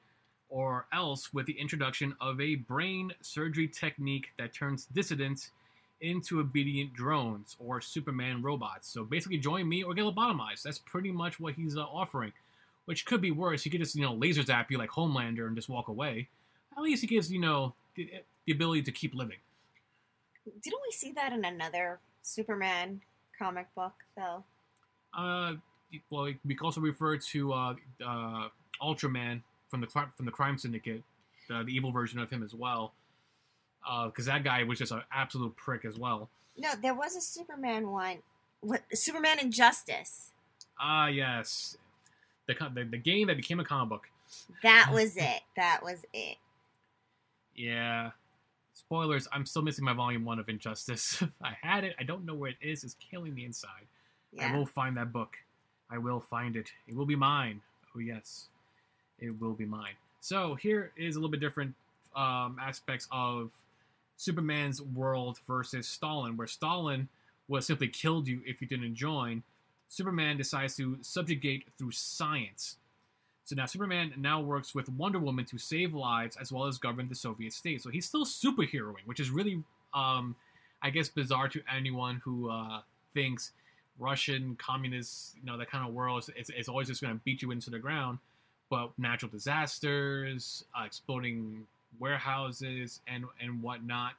or else with the introduction of a brain surgery technique that turns dissidents into obedient drones or Superman robots. So basically, join me or get lobotomized. That's pretty much what he's uh, offering. Which could be worse. He could just, you know, laser zap you like Homelander and just walk away. At least he gives, you know, the, the ability to keep living. Didn't we see that in another Superman comic book, though? Uh, well, we also refer to uh, uh, Ultraman from the from the Crime Syndicate, the, the evil version of him as well. Because that guy was just an absolute prick as well. No, there was a Superman one. What Superman Injustice? Ah, yes, the, the the game that became a comic book. That was it. That was it. Yeah. Spoilers, I'm still missing my volume one of Injustice. I had it, I don't know where it is, it's killing me inside. I will find that book. I will find it. It will be mine. Oh, yes. It will be mine. So, here is a little bit different um, aspects of Superman's world versus Stalin, where Stalin was simply killed you if you didn't join. Superman decides to subjugate through science. So now Superman now works with Wonder Woman to save lives as well as govern the Soviet state. So he's still superheroing, which is really, um, I guess, bizarre to anyone who uh, thinks Russian communist, you know, that kind of world is, is, is always just going to beat you into the ground. But natural disasters, uh, exploding warehouses, and and whatnot,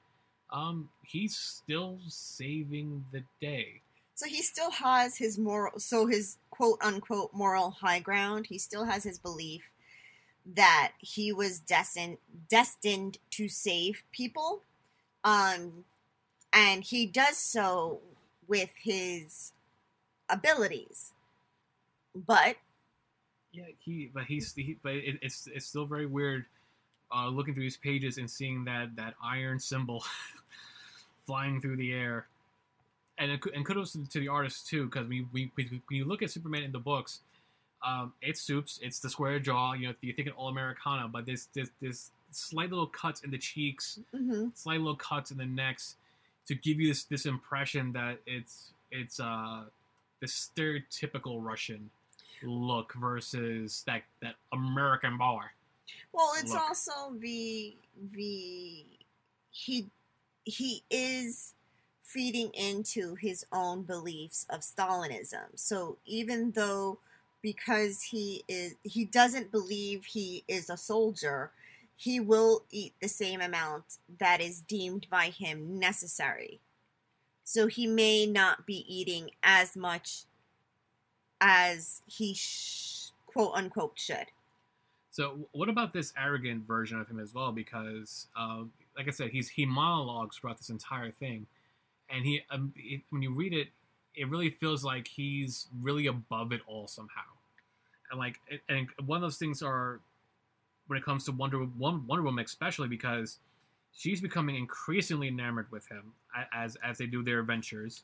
um, he's still saving the day. So he still has his moral, so his quote unquote moral high ground. He still has his belief that he was destined destined to save people, um, and he does so with his abilities. But Yeah, he, but he's, he, but it, it's it's still very weird, uh, looking through these pages and seeing that that iron symbol flying through the air, and it, and kudos to, to the artist too, because we, we we when you look at Superman in the books, um, it's Supes, it's the square jaw, you know, you think an all Americana, but there's this this slight little cuts in the cheeks, mhm, slight little cuts in the necks, to give you this this impression that it's it's uh the stereotypical Russian look versus that that American bar. well, it's Look. also the the he he is feeding into his own beliefs of Stalinism. So even though because he is he doesn't believe he is a soldier, he will eat the same amount that is deemed by him necessary. So he may not be eating as much as he sh- quote unquote should. So what about this arrogant version of him as well? Because, uh, like I said, he's he monologues throughout this entire thing, and he, um, it, when you read it, it really feels like he's really above it all somehow. And like, and one of those things are when it comes to Wonder Wonder Woman, especially because she's becoming increasingly enamored with him as as they do their adventures.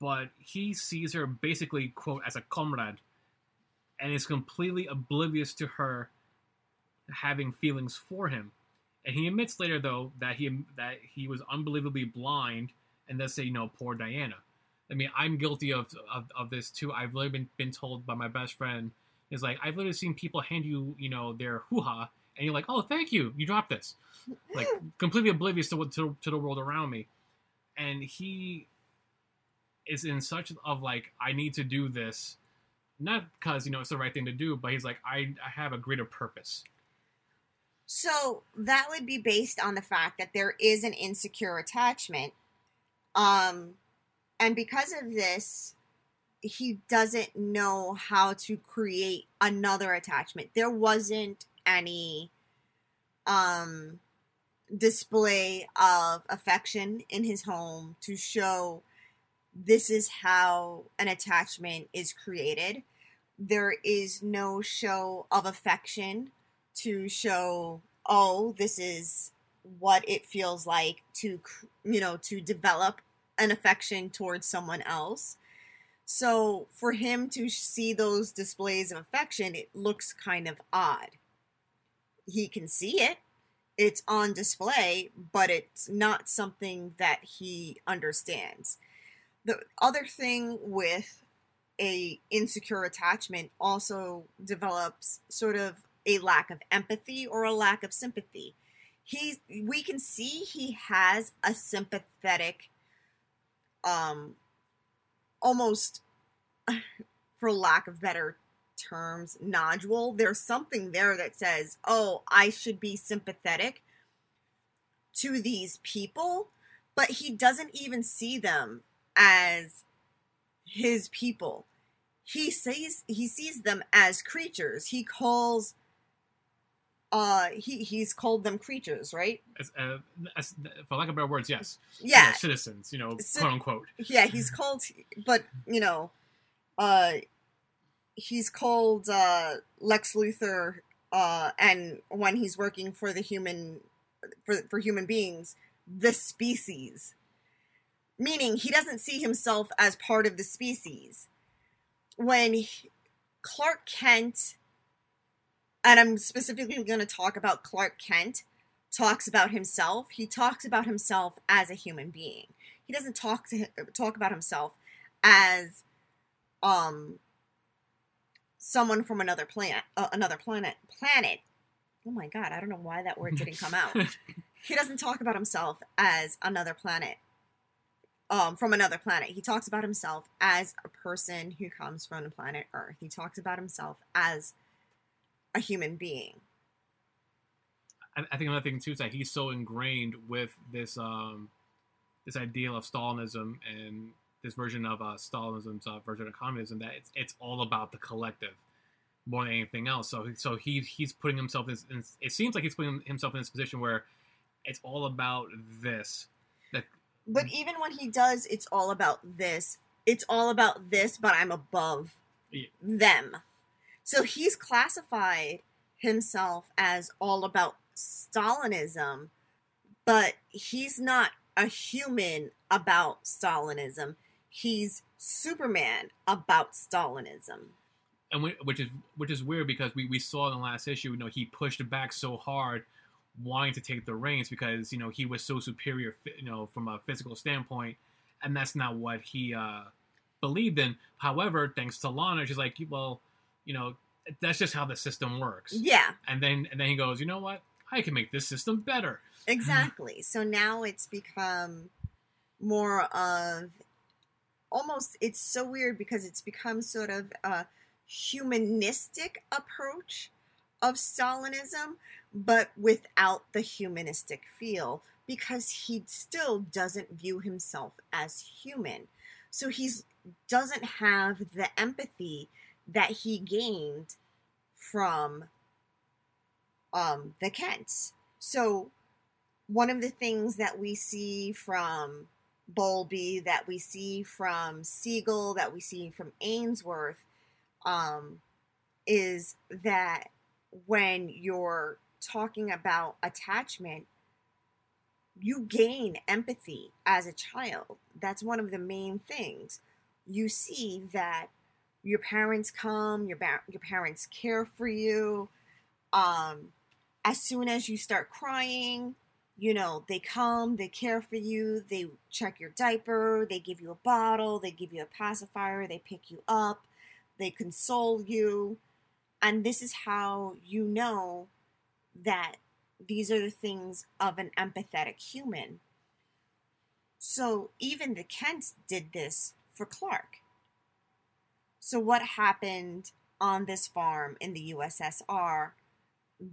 But he sees her basically quote as a comrade and is completely oblivious to her having feelings for him. And he admits later, though, that he that he was unbelievably blind, and thus say, you know, poor Diana. I mean, I'm guilty of of, of this too. I've really been, been told by my best friend is like I've literally seen people hand you, you know, their hoo ha, and you're like, oh, thank you, you dropped this, like completely oblivious to what to, to the world around me, and he is in such of like I need to do this, not because you know it's the right thing to do, but he's like I I have a greater purpose. So that would be based on the fact that there is an insecure attachment. Um, and because of this, he doesn't know how to create another attachment. There wasn't any um display of affection in his home to show this is how an attachment is created. There is no show of affection to show, oh, this is what it feels like to, you know, to develop an affection towards someone else. So for him to see those displays of affection, it looks kind of odd. He can see it, it's on display, but it's not something that he understands. The other thing with a insecure attachment also develops sort of a lack of empathy or a lack of sympathy. He we can see he has a sympathetic um almost for lack of better terms nodule there's something there that says oh i should be sympathetic to these people but he doesn't even see them as his people. He sees he sees them as creatures. He calls uh he he's called them creatures right? As, uh, as, for lack of better words yes. Yeah. citizens you know So- quote unquote yeah he's called but you know uh he's called uh lex luthor uh and when he's working for the human for for human beings the species meaning he doesn't see himself as part of the species. When he- clark kent and i'm specifically going to talk about clark kent talks about himself he talks about himself as a human being. He doesn't talk to talk about himself as um someone from another planet uh, another planet planet. Oh my god i don't know why that word didn't come out. He doesn't talk about himself as another planet um from another planet he talks about himself as a person who comes from the planet earth he talks about himself as a human being I, I think another thing too is that he's so ingrained with this um this ideal of Stalinism and this version of uh, Stalinism's uh, version of communism that it's it's all about the collective more than anything else. So so he he's putting himself in, in it seems like he's putting himself in this position where it's all about this. That But even when he does, it's all about this. It's all about this, but I'm above Yeah. them. So he's classified himself as all about Stalinism, but he's not a human about Stalinism. He's Superman about Stalinism. and we, which is which is weird because we, we saw in the last issue, you know, he pushed back so hard, wanting to take the reins because you know he was so superior, you know, from a physical standpoint, and that's not what he uh, believed in. However, thanks to Lana, she's like, well, you know, that's just how the system works. Yeah, And then and then he goes, you know what? I can make this system better. exactly. so now it's become more of almost it's so weird because it's become sort of a humanistic approach of Stalinism, but without the humanistic feel because he still doesn't view himself as human. So he doesn't have the empathy that he gained from um, the Kents. So one of the things that we see from Bowlby, that we see from Siegel, that we see from Ainsworth, um, is that when you're talking about attachment, you gain empathy as a child. That's one of the main things. You see that your parents come, your ba- your parents care for you. Um, as soon as you start crying, you know, they come, they care for you, they check your diaper, they give you a bottle, they give you a pacifier, they pick you up, they console you. And this is how you know that these are the things of an empathetic human. So even the Kents did this for Clark. So what happened on this farm in the USSR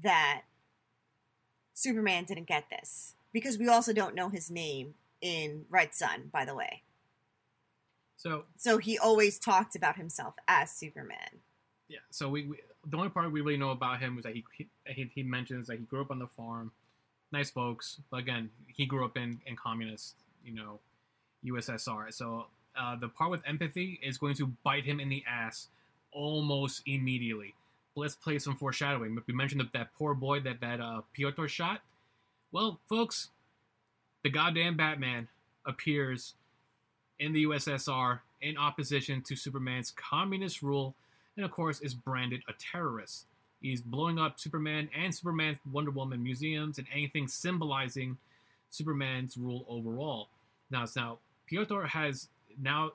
that Superman didn't get this? Because we also don't know his name in Red Son, by the way. So So he always talked about himself as Superman. yeah, so we, we the only part we really know about him was that he, he he mentions that he grew up on the farm, nice folks. But again, he grew up in in communist, you know, USSR. So uh, the part with empathy is going to bite him in the ass almost immediately. Let's play some foreshadowing. We mentioned that, that poor boy that that uh, Piotr shot. Well, folks, the goddamn Batman appears in the USSR in opposition to Superman's communist rule, and of course is branded a terrorist. He's blowing up Superman and Superman Wonder Woman museums and anything symbolizing Superman's rule overall. Now, now Piotr has now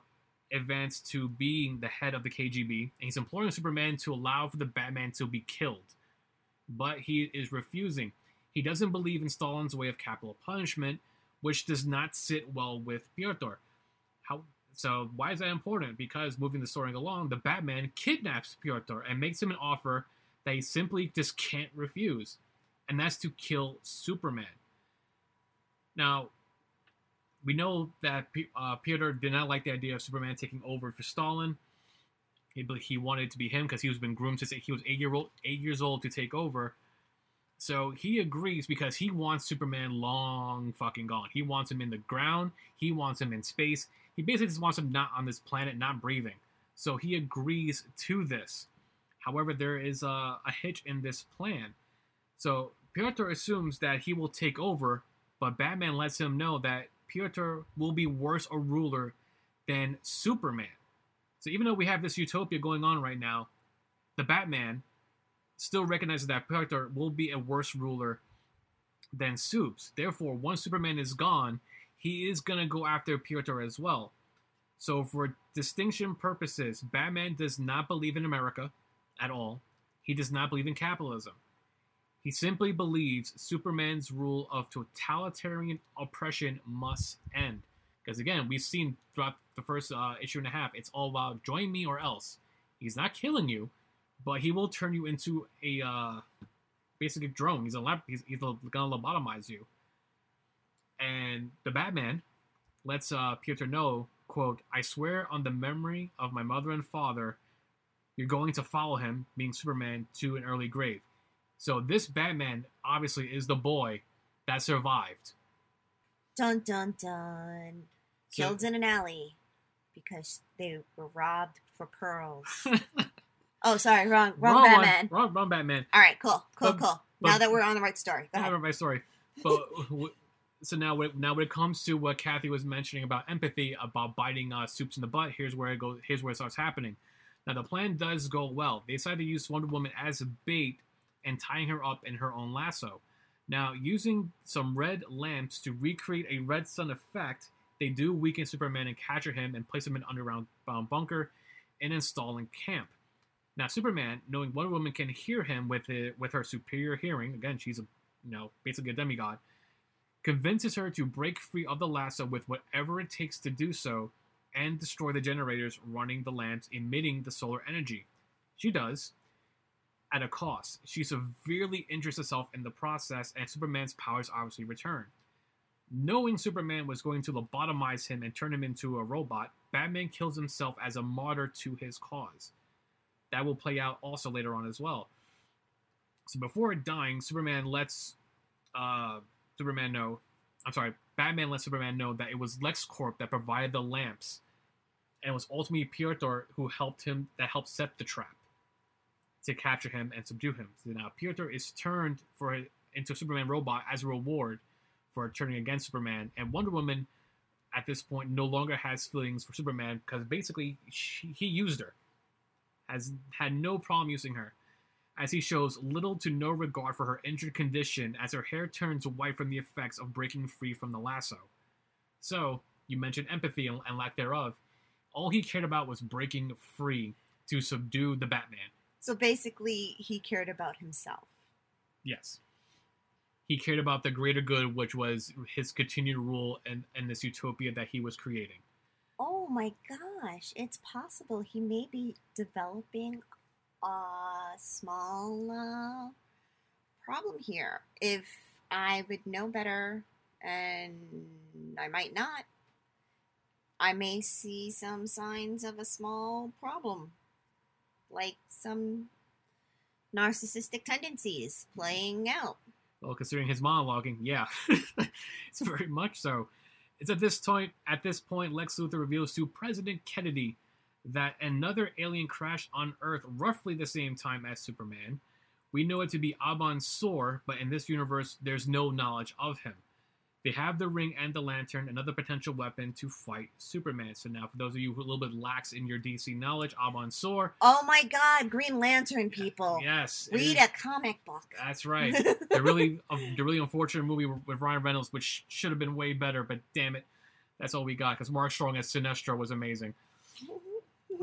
advanced to being the head of the KGB, and he's imploring Superman to allow for the Batman to be killed. But he is refusing. He doesn't believe in Stalin's way of capital punishment, which does not sit well with Piotr. So? Why is that important? Because moving the story along, the Batman kidnaps Piotr and makes him an offer that he simply just can't refuse, and that's to kill Superman. Now, we know that uh, Piotr did not like the idea of Superman taking over for Stalin. He, he wanted it to be him because he was been groomed since he was eight year old, eight years old to take over. So he agrees because he wants Superman long fucking gone. He wants him in the ground. He wants him in space. He basically just wants him not on this planet, not breathing. So he agrees to this. However, there is a, a hitch in this plan. So Piotr assumes that he will take over, but Batman lets him know that Piotr will be worse a ruler than Superman. So even though we have this utopia going on right now, the Batman still recognizes that Piotr will be a worse ruler than Supes. Therefore, once Superman is gone, he is gonna go after Piotr as well. So for distinction purposes, Batman does not believe in America at all. He does not believe in capitalism. He simply believes Superman's rule of totalitarian oppression must end. Because again, we've seen throughout the first uh, issue and a half, it's all about join me or else. He's not killing you, but he will turn you into a uh, basically drone. He's a lab. He's, he's gonna lobotomize you. And the Batman lets uh, Piotr know, "quote I swear on the memory of my mother and father, you're going to follow him, being Superman, to an early grave." So this Batman obviously is the boy that survived. Dun dun dun. So- Killed in an alley because they were robbed for pearls. oh, sorry, wrong, wrong, one. Batman. Wrong, wrong Batman. All right, cool, cool, But- cool. but- now that we're on the right story, go ahead. remember my story. But so now, when- now when it comes to what Kathy was mentioning about empathy, about biting uh, Supes in the butt, here's where it goes. Here's where it starts happening. Now the plan does go well. They decide to use Wonder Woman as a bait and tying her up in her own lasso. Now, using some red lamps to recreate a red sun effect, they do weaken Superman and capture him and place him in an underground um, bunker and install in camp. Now, Superman, knowing Wonder Woman can hear him with it, with her superior hearing, again, she's a you know basically a demigod, convinces her to break free of the lasso with whatever it takes to do so, and destroy the generators running the lamps emitting the solar energy. She does, at a cost. She severely injures herself in the process, and Superman's powers obviously return. Knowing Superman was going to lobotomize him and turn him into a robot, Batman kills himself as a martyr to his cause. That will play out also later on as well. So before dying, Superman lets uh, Superman know. I'm sorry, Batman lets Superman know that it was LexCorp that provided the lamps, and it was ultimately Piotr who helped him that helped set the trap to capture him and subdue him. So now Piotr is turned for into a Superman robot as a reward for turning against Superman, and Wonder Woman at this point no longer has feelings for Superman because basically she, he used her, has had no problem using her, as he shows little to no regard for her injured condition as her hair turns white from the effects of breaking free from the lasso. So you mentioned empathy and, and lack thereof. All he cared about was breaking free to subdue the Batman So basically, he cared about himself. Yes. He cared about the greater good, which was his continued rule and, and this utopia that he was creating. Oh my gosh, it's possible he may be developing a small uh, problem here. If I would know better, and I might not, I may see some signs of a small problem, like some narcissistic tendencies playing out. Well, considering his monologuing, yeah, it's very much so. It's at this point, at this point, Lex Luthor reveals to President Kennedy that another alien crashed on Earth roughly the same time as Superman. We know it to be Abin Sur, but in this universe, there's no knowledge of him. They have the ring and the lantern, another potential weapon to fight Superman. So now, for those of you who are a little bit lax in your DC knowledge, Abin Sur. Oh my God, Green Lantern people! Yes, Read a comic book. That's right. the really, uh, the really unfortunate movie with Ryan Reynolds, which should have been way better, but damn it, that's all we got. Because Mark Strong as Sinestro was amazing.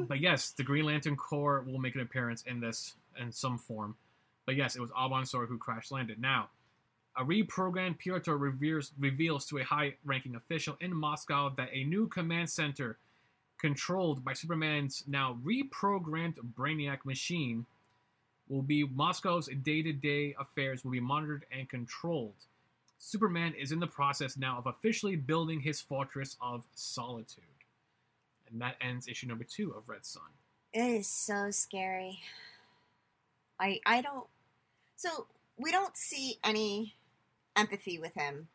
But yes, the Green Lantern Corps will make an appearance in this in some form. But yes, it was Abin Sur who crash landed. Now, a reprogrammed Piotr reveals, reveals to a high-ranking official in Moscow that a new command center, controlled by Superman's now reprogrammed Brainiac machine, will be Moscow's day-to-day affairs will be monitored and controlled. Superman is in the process now of officially building his fortress of solitude. And that ends issue number two of Red Son. It is so scary. I I don't. So we don't see any empathy with him,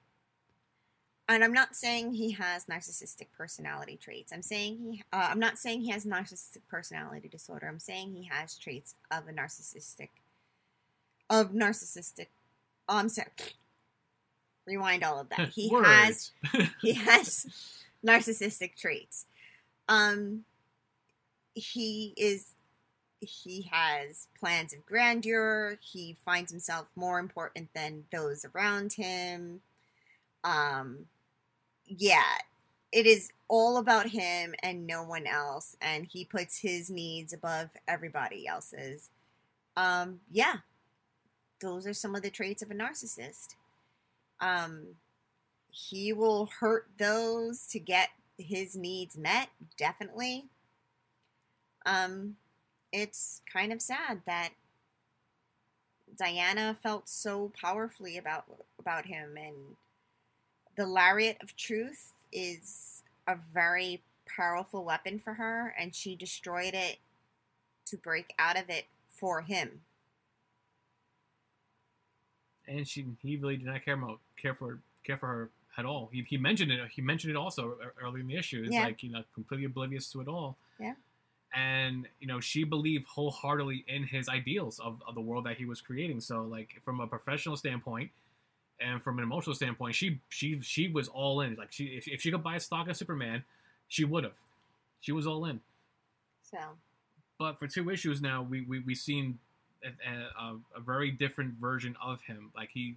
and I'm not saying he has narcissistic personality traits. I'm saying he. Uh, I'm not saying he has narcissistic personality disorder. I'm saying he has traits of a narcissistic. Of narcissistic. Oh, I'm sorry. Rewind all of that. He has he has narcissistic traits. Um, he is he has plans of grandeur. He finds himself more important than those around him. Um, yeah, it is all about him and no one else, and he puts his needs above everybody else's. Um, yeah, those are some of the traits of a narcissist. Um, he will hurt those to get his needs met definitely. Um it's kind of sad that Diana felt so powerfully about about him and the lariat of truth is a very powerful weapon for her and she destroyed it to break out of it for him. And she he really did not care about care for care for her at all. He, he mentioned it. He mentioned it also early in the issue. It's Yeah. like you know completely oblivious to it all. Yeah. And you know she believed wholeheartedly in his ideals of, of the world that he was creating. So like from a professional standpoint, and from an emotional standpoint, she she she was all in. Like she if, if she could buy a stock of Superman, she would have. She was all in. so But for two issues now, we we we've seen a, a, a very different version of him. Like he,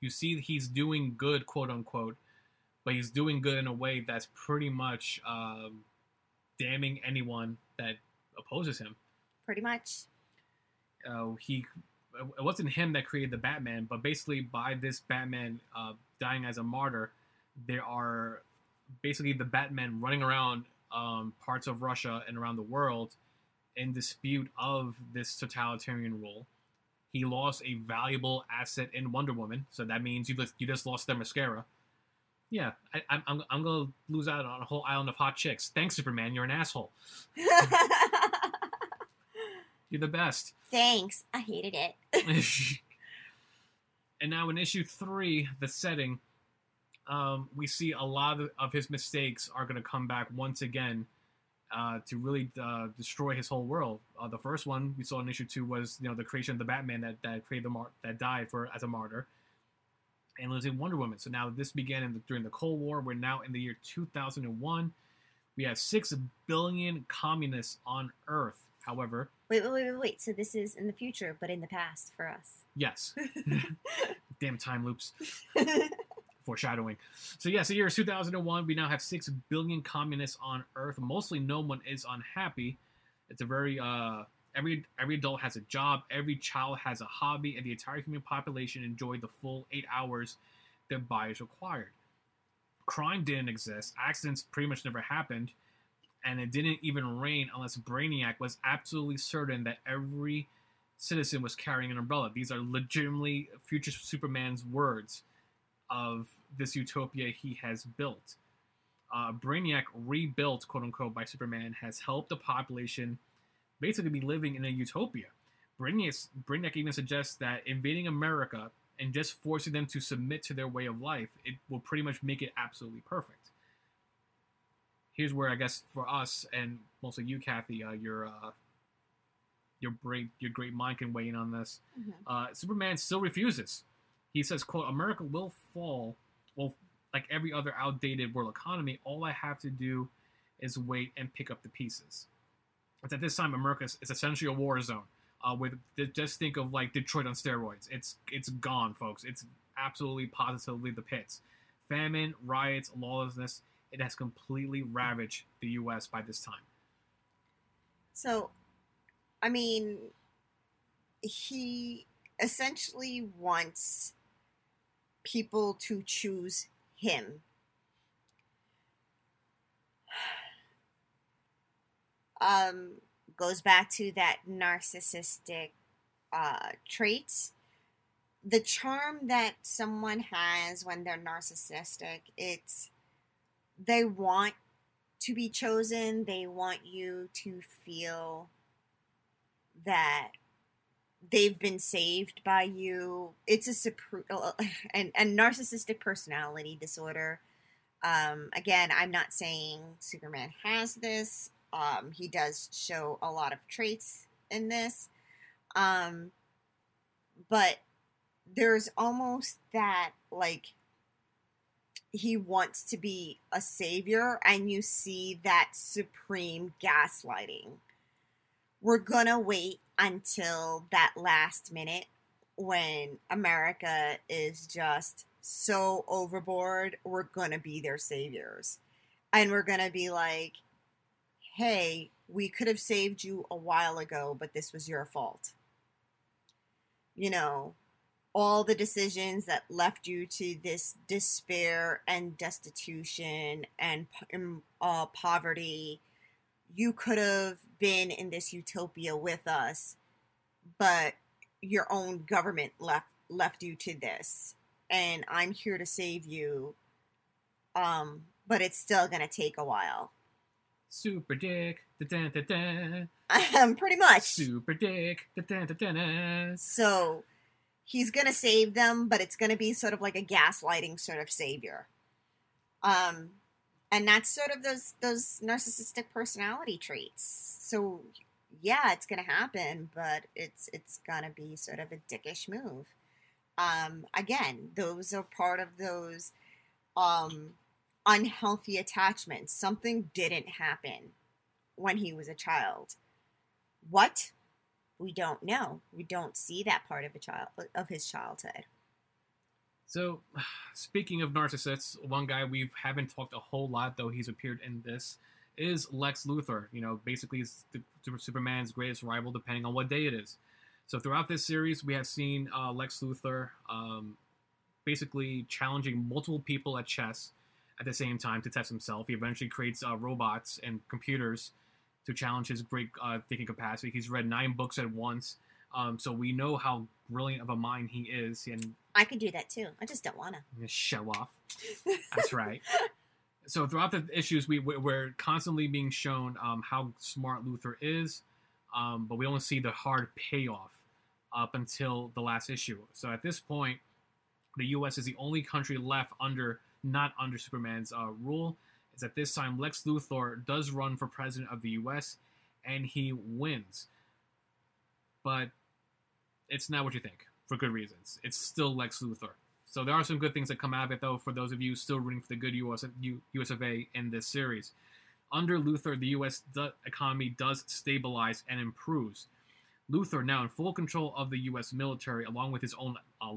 you see, he's doing good, quote unquote, but he's doing good in a way that's pretty much um, damning anyone that opposes him. pretty much Uh, he, it wasn't him that created the Batman, but basically by this Batman uh, dying as a martyr, there are basically the Batman running around um, parts of Russia and around the world in dispute of this totalitarian rule. He lost a valuable asset in Wonder Woman, so that means you just, you just lost Themyscira. Yeah, I, I'm, I'm, I'm gonna lose out on a whole island of hot chicks. Thanks, Superman. You're an asshole. You're the best. thanks i hated it and now in issue three, the setting, um, we see a lot of, of his mistakes are going to come back once again uh, to really uh, destroy his whole world. Uh, the first one we saw in issue two was you know the creation of the Batman that that created the mar- that died for as a martyr, and losing Wonder Woman. So now this began in the, during the Cold War. We're now in the year 2001. We have six billion communists on Earth. However, wait wait wait wait so this is in the future but in the past for us yes, damn time loops. foreshadowing. So yes, the year is 2001. We now have six billion communists on Earth. Mostly, no one is unhappy. It's a very uh, Every every adult has a job, every child has a hobby, and the entire human population enjoyed the full eight hours their bodies required. Crime didn't exist, accidents pretty much never happened, and it didn't even rain unless Brainiac was absolutely certain that every citizen was carrying an umbrella. These are legitimately future Superman's words of this utopia he has built. Uh, Brainiac, rebuilt, quote unquote, by Superman, has helped the population basically be living in a utopia. Brainiac, Brainiac even suggests that invading America and just forcing them to submit to their way of life, it will pretty much make it absolutely perfect. Here's where I guess for us and mostly you, Kathy, uh, your uh, your great your great mind can weigh in on this. Mhm. Uh, Superman still refuses. He says, "quote America will fall, well, like every other outdated world economy. All I have to do is wait and pick up the pieces." It's at this time America is essentially a war zone. Uh, with just think of like Detroit on steroids. It's it's gone, folks. It's absolutely positively the pits. Famine, riots, lawlessness. It has completely ravaged the U.S. by this time. So, I mean, he essentially wants people to choose him. Um, goes back to that narcissistic uh, traits. The charm that someone has when they're narcissistic, it's they want to be chosen. They want you to feel that they've been saved by you. It's a supr- and and narcissistic personality disorder. Um, again, I'm not saying Superman has this. Um, he does show a lot of traits in this, um, but there's almost that like he wants to be a savior and you see that supreme gaslighting we're gonna wait until that last minute when america is just so overboard we're gonna be their saviors and we're gonna be like hey we could have saved you a while ago but this was your fault you know all the decisions that left you to this despair and destitution and uh, poverty. You could have been in this utopia with us, but your own government left left you to this, and I'm here to save you. Um, but it's still gonna take a while. Super dick. Da-da-da-da. Um, pretty much. Super dick. So he's gonna save them, but it's gonna be sort of like a gaslighting sort of savior. Um, and that's sort of those those narcissistic personality traits. So yeah, it's gonna happen, but it's it's gonna be sort of a dickish move. Um, again, those are part of those um, unhealthy attachments. Something didn't happen when he was a child. What? we don't know. We don't see that part of a child of his childhood. So, speaking of narcissists, one guy we haven't talked a whole lot, though he's appeared in this, is Lex Luthor. You know, basically Superman's greatest rival, depending on what day it is. So, throughout this series, we have seen uh, Lex Luthor um, basically challenging multiple people at chess at the same time to test himself. He eventually creates uh, robots and computers to challenge his great uh, thinking capacity. He's read nine books at once, um, so we know how brilliant of a mind he is. And I could do that too. I just don't want to show off. That's right. so throughout the issues, we we're constantly being shown um, how smart Luthor is, um, but we only see the hard payoff up until the last issue. So at this point, the U.S. is the only country left under not under Superman's uh, rule is at this time Lex Luthor does run for president of the U.S. and he wins, but it's not what you think for good reasons. It's still Lex Luthor. So there are some good things that come out of it, though, for those of you still rooting for the good US, US of A in this series. Under Luthor, the U.S. economy does stabilize and improves. Luthor, now in full control of the U.S. military, along with his own uh,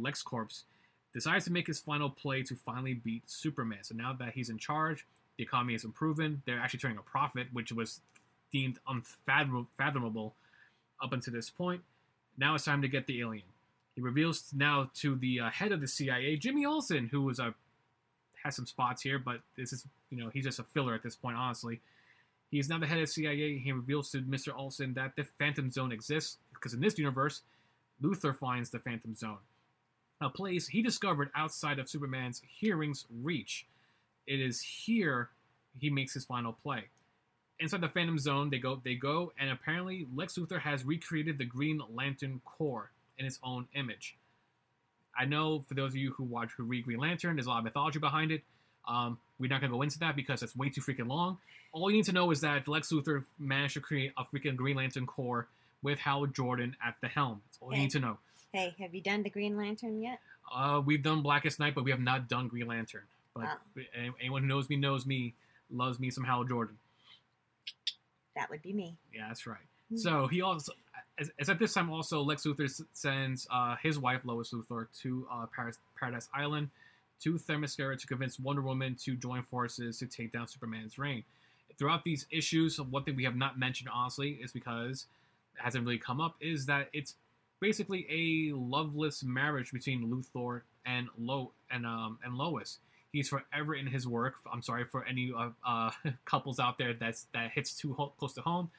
decides to make his final play to finally beat Superman. So now that he's in charge, the economy is improving. They're actually turning a profit, which was deemed unfathomable up until this point. Now it's time to get the alien. He reveals now to the uh, head of the CIA, Jimmy Olsen, who was a has some spots here, but this is you know he's just a filler at this point, honestly. He is now the head of CIA. He reveals to Mr. Olsen that the Phantom Zone exists because in this universe, Luthor finds the Phantom Zone, a place he discovered outside of Superman's hearing's reach. It is here he makes his final play. Inside the Phantom Zone, they go, they go, and apparently Lex Luthor has recreated the Green Lantern Corps in its own image. I know for those of you who watch who read Green Lantern, there's a lot of mythology behind it. Um, we're not gonna go into that because it's way too freaking long. All you need to know is that Lex Luthor managed to create a freaking Green Lantern Corps with Hal Jordan at the helm. That's all you need to know. Hey, have you done the Green Lantern yet? Uh, we've done Blackest Night, but we have not done Green Lantern. But Oh. anyone who knows me knows me, loves me some Hal Jordan. That would be me. Yeah, that's right. Hmm. So he also, as, as at this time, also Lex Luthor sends uh, his wife Lois Luthor to uh, Paris, Paradise Island to Themyscira to convince Wonder Woman to join forces to take down Superman's reign. Throughout these issues, one thing we have not mentioned, honestly, is because it hasn't really come up, is that it's basically a loveless marriage between Luthor and Lo and um and Lois. He's forever in his work. I'm sorry for any uh, couples out there that's that hits too ho- close to home,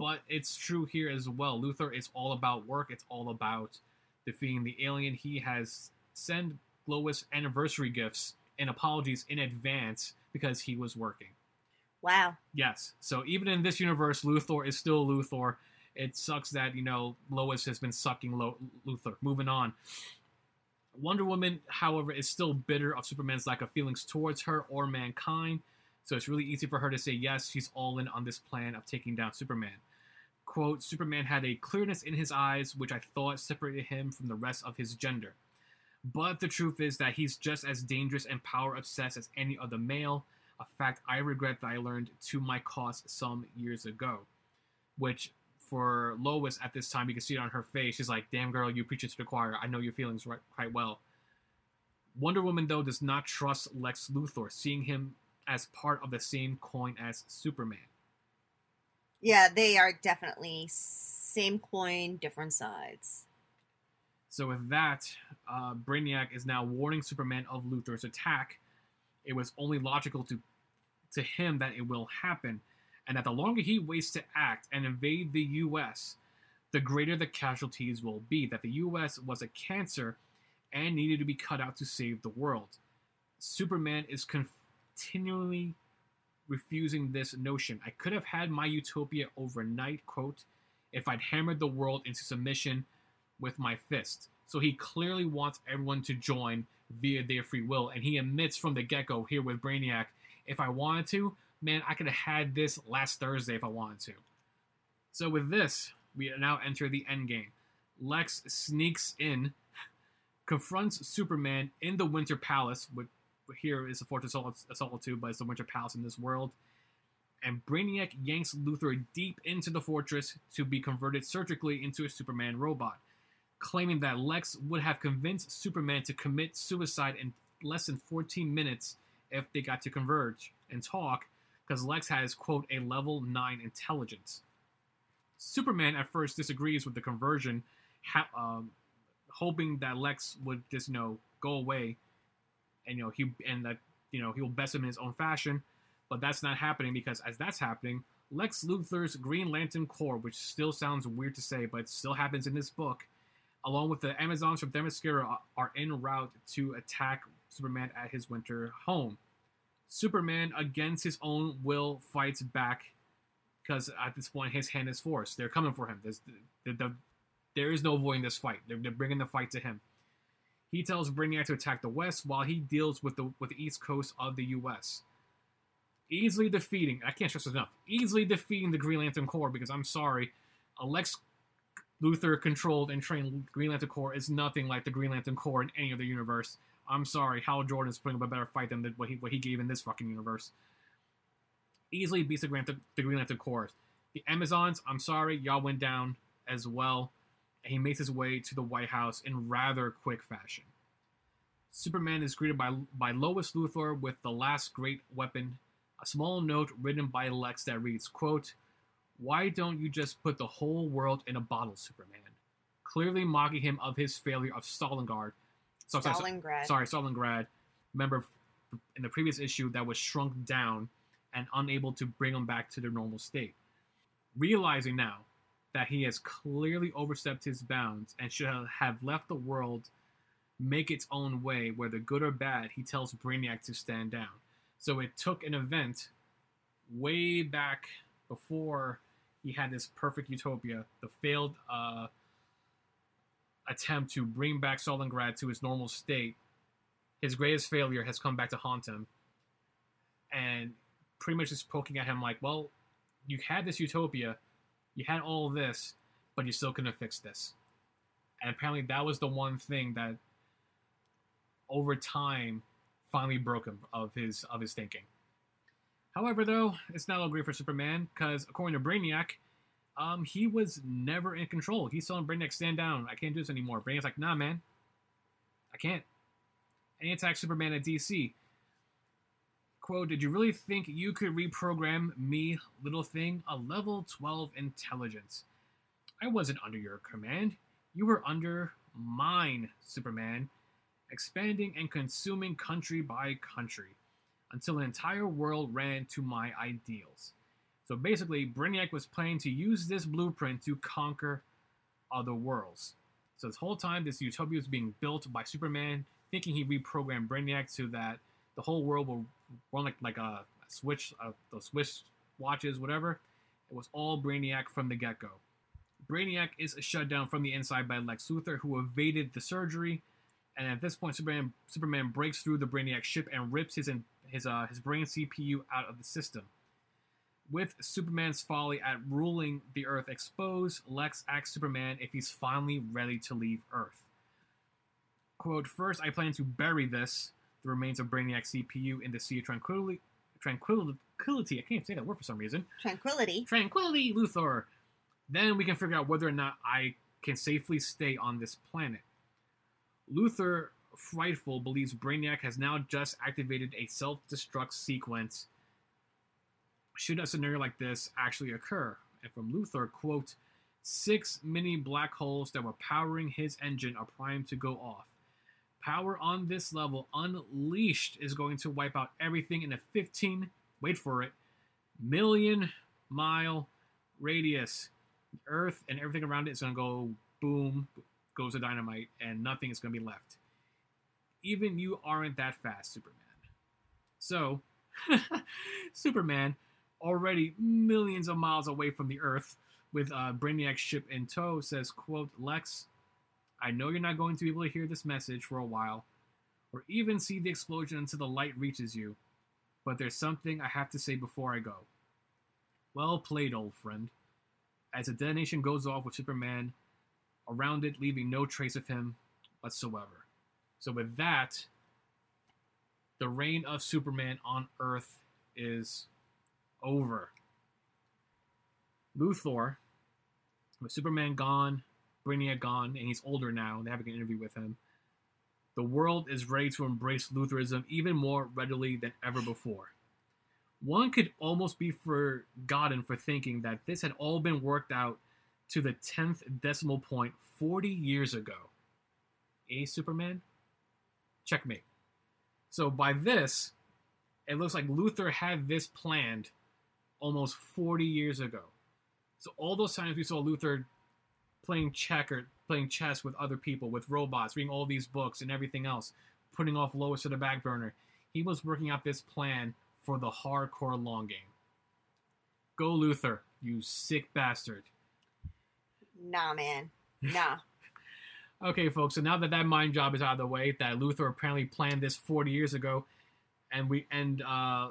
but it's true here as well. Luthor is all about work. It's all about defeating the alien. He has sent Lois anniversary gifts and apologies in advance because he was working. Wow. Yes. So even in this universe, Luthor is still Luthor. It sucks that you know Lois has been sucking Lo- Luthor. Moving on. Wonder Woman, however, is still bitter of Superman's lack of feelings towards her or mankind. So it's really easy for her to say yes, she's all in on this plan of taking down Superman. Quote, Superman had a clearness in his eyes which I thought separated him from the rest of his gender. But the truth is that he's just as dangerous and power obsessed as any other male, a fact I regret that I learned to my cost some years ago. Which, for Lois at this time, you can see it on her face. She's like, damn girl, you preach it to the choir. I know your feelings right, quite well. Wonder Woman, though, does not trust Lex Luthor, seeing him as part of the same coin as Superman. Yeah, they are definitely same coin, different sides. So with that, uh, Brainiac is now warning Superman of Luthor's attack. It was only logical to to him that it will happen, and that the longer he waits to act and invade the U.S., the greater the casualties will be. That the U.S. was a cancer and needed to be cut out to save the world. Superman is continually refusing this notion. I could have had my utopia overnight, quote, if I'd hammered the world into submission with my fist. So he clearly wants everyone to join via their free will, and he admits from the get go here with Brainiac, if I wanted to, man, I could have had this last Thursday if I wanted to. So with this, we now enter the end game. Lex sneaks in, confronts Superman in the Winter Palace, which here is the Fortress of Solitude, but it's the Winter Palace in this world. And Brainiac yanks Luthor deep into the fortress to be converted surgically into a Superman robot claiming that Lex would have convinced Superman to commit suicide in less than 14 minutes if they got to converge and talk, because Lex has, quote, a level 9 intelligence. Superman at first disagrees with the conversion, ha- um, hoping that Lex would just, you know, go away and, you know, he, and that, you know, he'll best him in his own fashion, but that's not happening because as that's happening, Lex Luthor's Green Lantern Corps, which still sounds weird to say, but still happens in this book, along with the Amazons from Themyscira, are- are en route to attack Superman at his winter home. Superman, against his own will, fights back because at this point his hand is forced. They're coming for him. There's, the, the, there is no avoiding this fight. They're, they're bringing the fight to him. He tells Brainiac to attack the West while he deals with the with the East Coast of the U.S. Easily defeating, I can't stress enough, easily defeating the Green Lantern Corps because I'm sorry, Alex Luthor controlled and trained Green Lantern Corps is nothing like the Green Lantern Corps in any other universe. I'm sorry, Hal Jordan is putting up a better fight than what he what he gave in this fucking universe. Easily beats the Green, Lantern- the Green Lantern Corps. The Amazons, I'm sorry, y'all went down as well. And he makes his way to the White House in rather quick fashion. Superman is greeted by by Lois Luthor with the last great weapon, a small note written by Lex that reads, quote, Why don't you just put the whole world in a bottle, Superman? Clearly mocking him of his failure of Stalingrad. So, Stalingrad. sorry, Stalingrad. Remember in the previous issue that was shrunk down and unable to bring him back to their normal state. Realizing now that he has clearly overstepped his bounds and should have left the world make its own way, whether good or bad, he tells Brainiac to stand down. So it took an event way back before he had this perfect utopia, the failed uh, attempt to bring back Stalingrad to his normal state. His greatest failure has come back to haunt him, and pretty much just poking at him like, "Well, you had this utopia, you had all this, but you still couldn't fix this." And apparently, that was the one thing that, over time, finally broke him of his of his thinking. However, though, it's not all great for Superman because, according to Brainiac, um, he was never in control. He's telling Brainiac, "Stand down! I can't do this anymore." Brainiac's like, "Nah, man, I can't." And he attacks Superman at DC. Quote, did you really think you could reprogram me, little thing, a level 12 intelligence? I wasn't under your command. You were under mine, Superman, expanding and consuming country by country until an entire world ran to my ideals. So basically, Brainiac was planning to use this blueprint to conquer other worlds. So this whole time, this utopia was being built by Superman, thinking he reprogrammed Brainiac so that the whole world will run like like a switch, uh, those switch watches, whatever. It was all Brainiac from the get go. Brainiac is shut down from the inside by Lex Luthor, who evaded the surgery, and at this point, Superman Superman breaks through the Brainiac ship and rips his his uh, his brain CPU out of the system. With Superman's folly at ruling the Earth exposed, Lex asks Superman if he's finally ready to leave Earth. Quote, First, I plan to bury this, the remains of Brainiac CPU, in the Sea of Tranquility. Tranquility, I can't say that word for some reason. Tranquility. Tranquility, Luthor. Then we can figure out whether or not I can safely stay on this planet. Luthor, frightful, believes Brainiac has now just activated a self destruct sequence should a scenario like this actually occur. And from Luthor, quote, six mini black holes that were powering his engine are primed to go off. Power on this level, unleashed, is going to wipe out everything in a 15, wait for it, million mile radius. Earth and everything around it is going to go boom, goes to dynamite, and nothing is going to be left. Even you aren't that fast, Superman. So, Superman, already millions of miles away from the Earth, with uh, Brainiac's ship in tow, says, quote, Lex, I know you're not going to be able to hear this message for a while, or even see the explosion until the light reaches you, but there's something I have to say before I go. Well played, old friend. As the detonation goes off with Superman around it, leaving no trace of him whatsoever. So, with that, the reign of Superman on Earth is over. Luthor, with Superman gone, Brainiac gone, and he's older now, they have an interview with him. The world is ready to embrace Lutheranism even more readily than ever before. One could almost be forgotten for thinking that this had all been worked out to the 10th decimal point 40 years ago. A Superman? Checkmate. So by this, it looks like Luthor had this planned almost 40 years ago. So all those times we saw Luthor playing checker, playing chess with other people, with robots, reading all these books and everything else, putting off Lois to the back burner. He was working out this plan for the hardcore long game. Go Luthor, you sick bastard. Nah, man. Nah. Okay, folks. So now that that mind job is out of the way, that Luthor apparently planned this 40 years ago, and we end uh,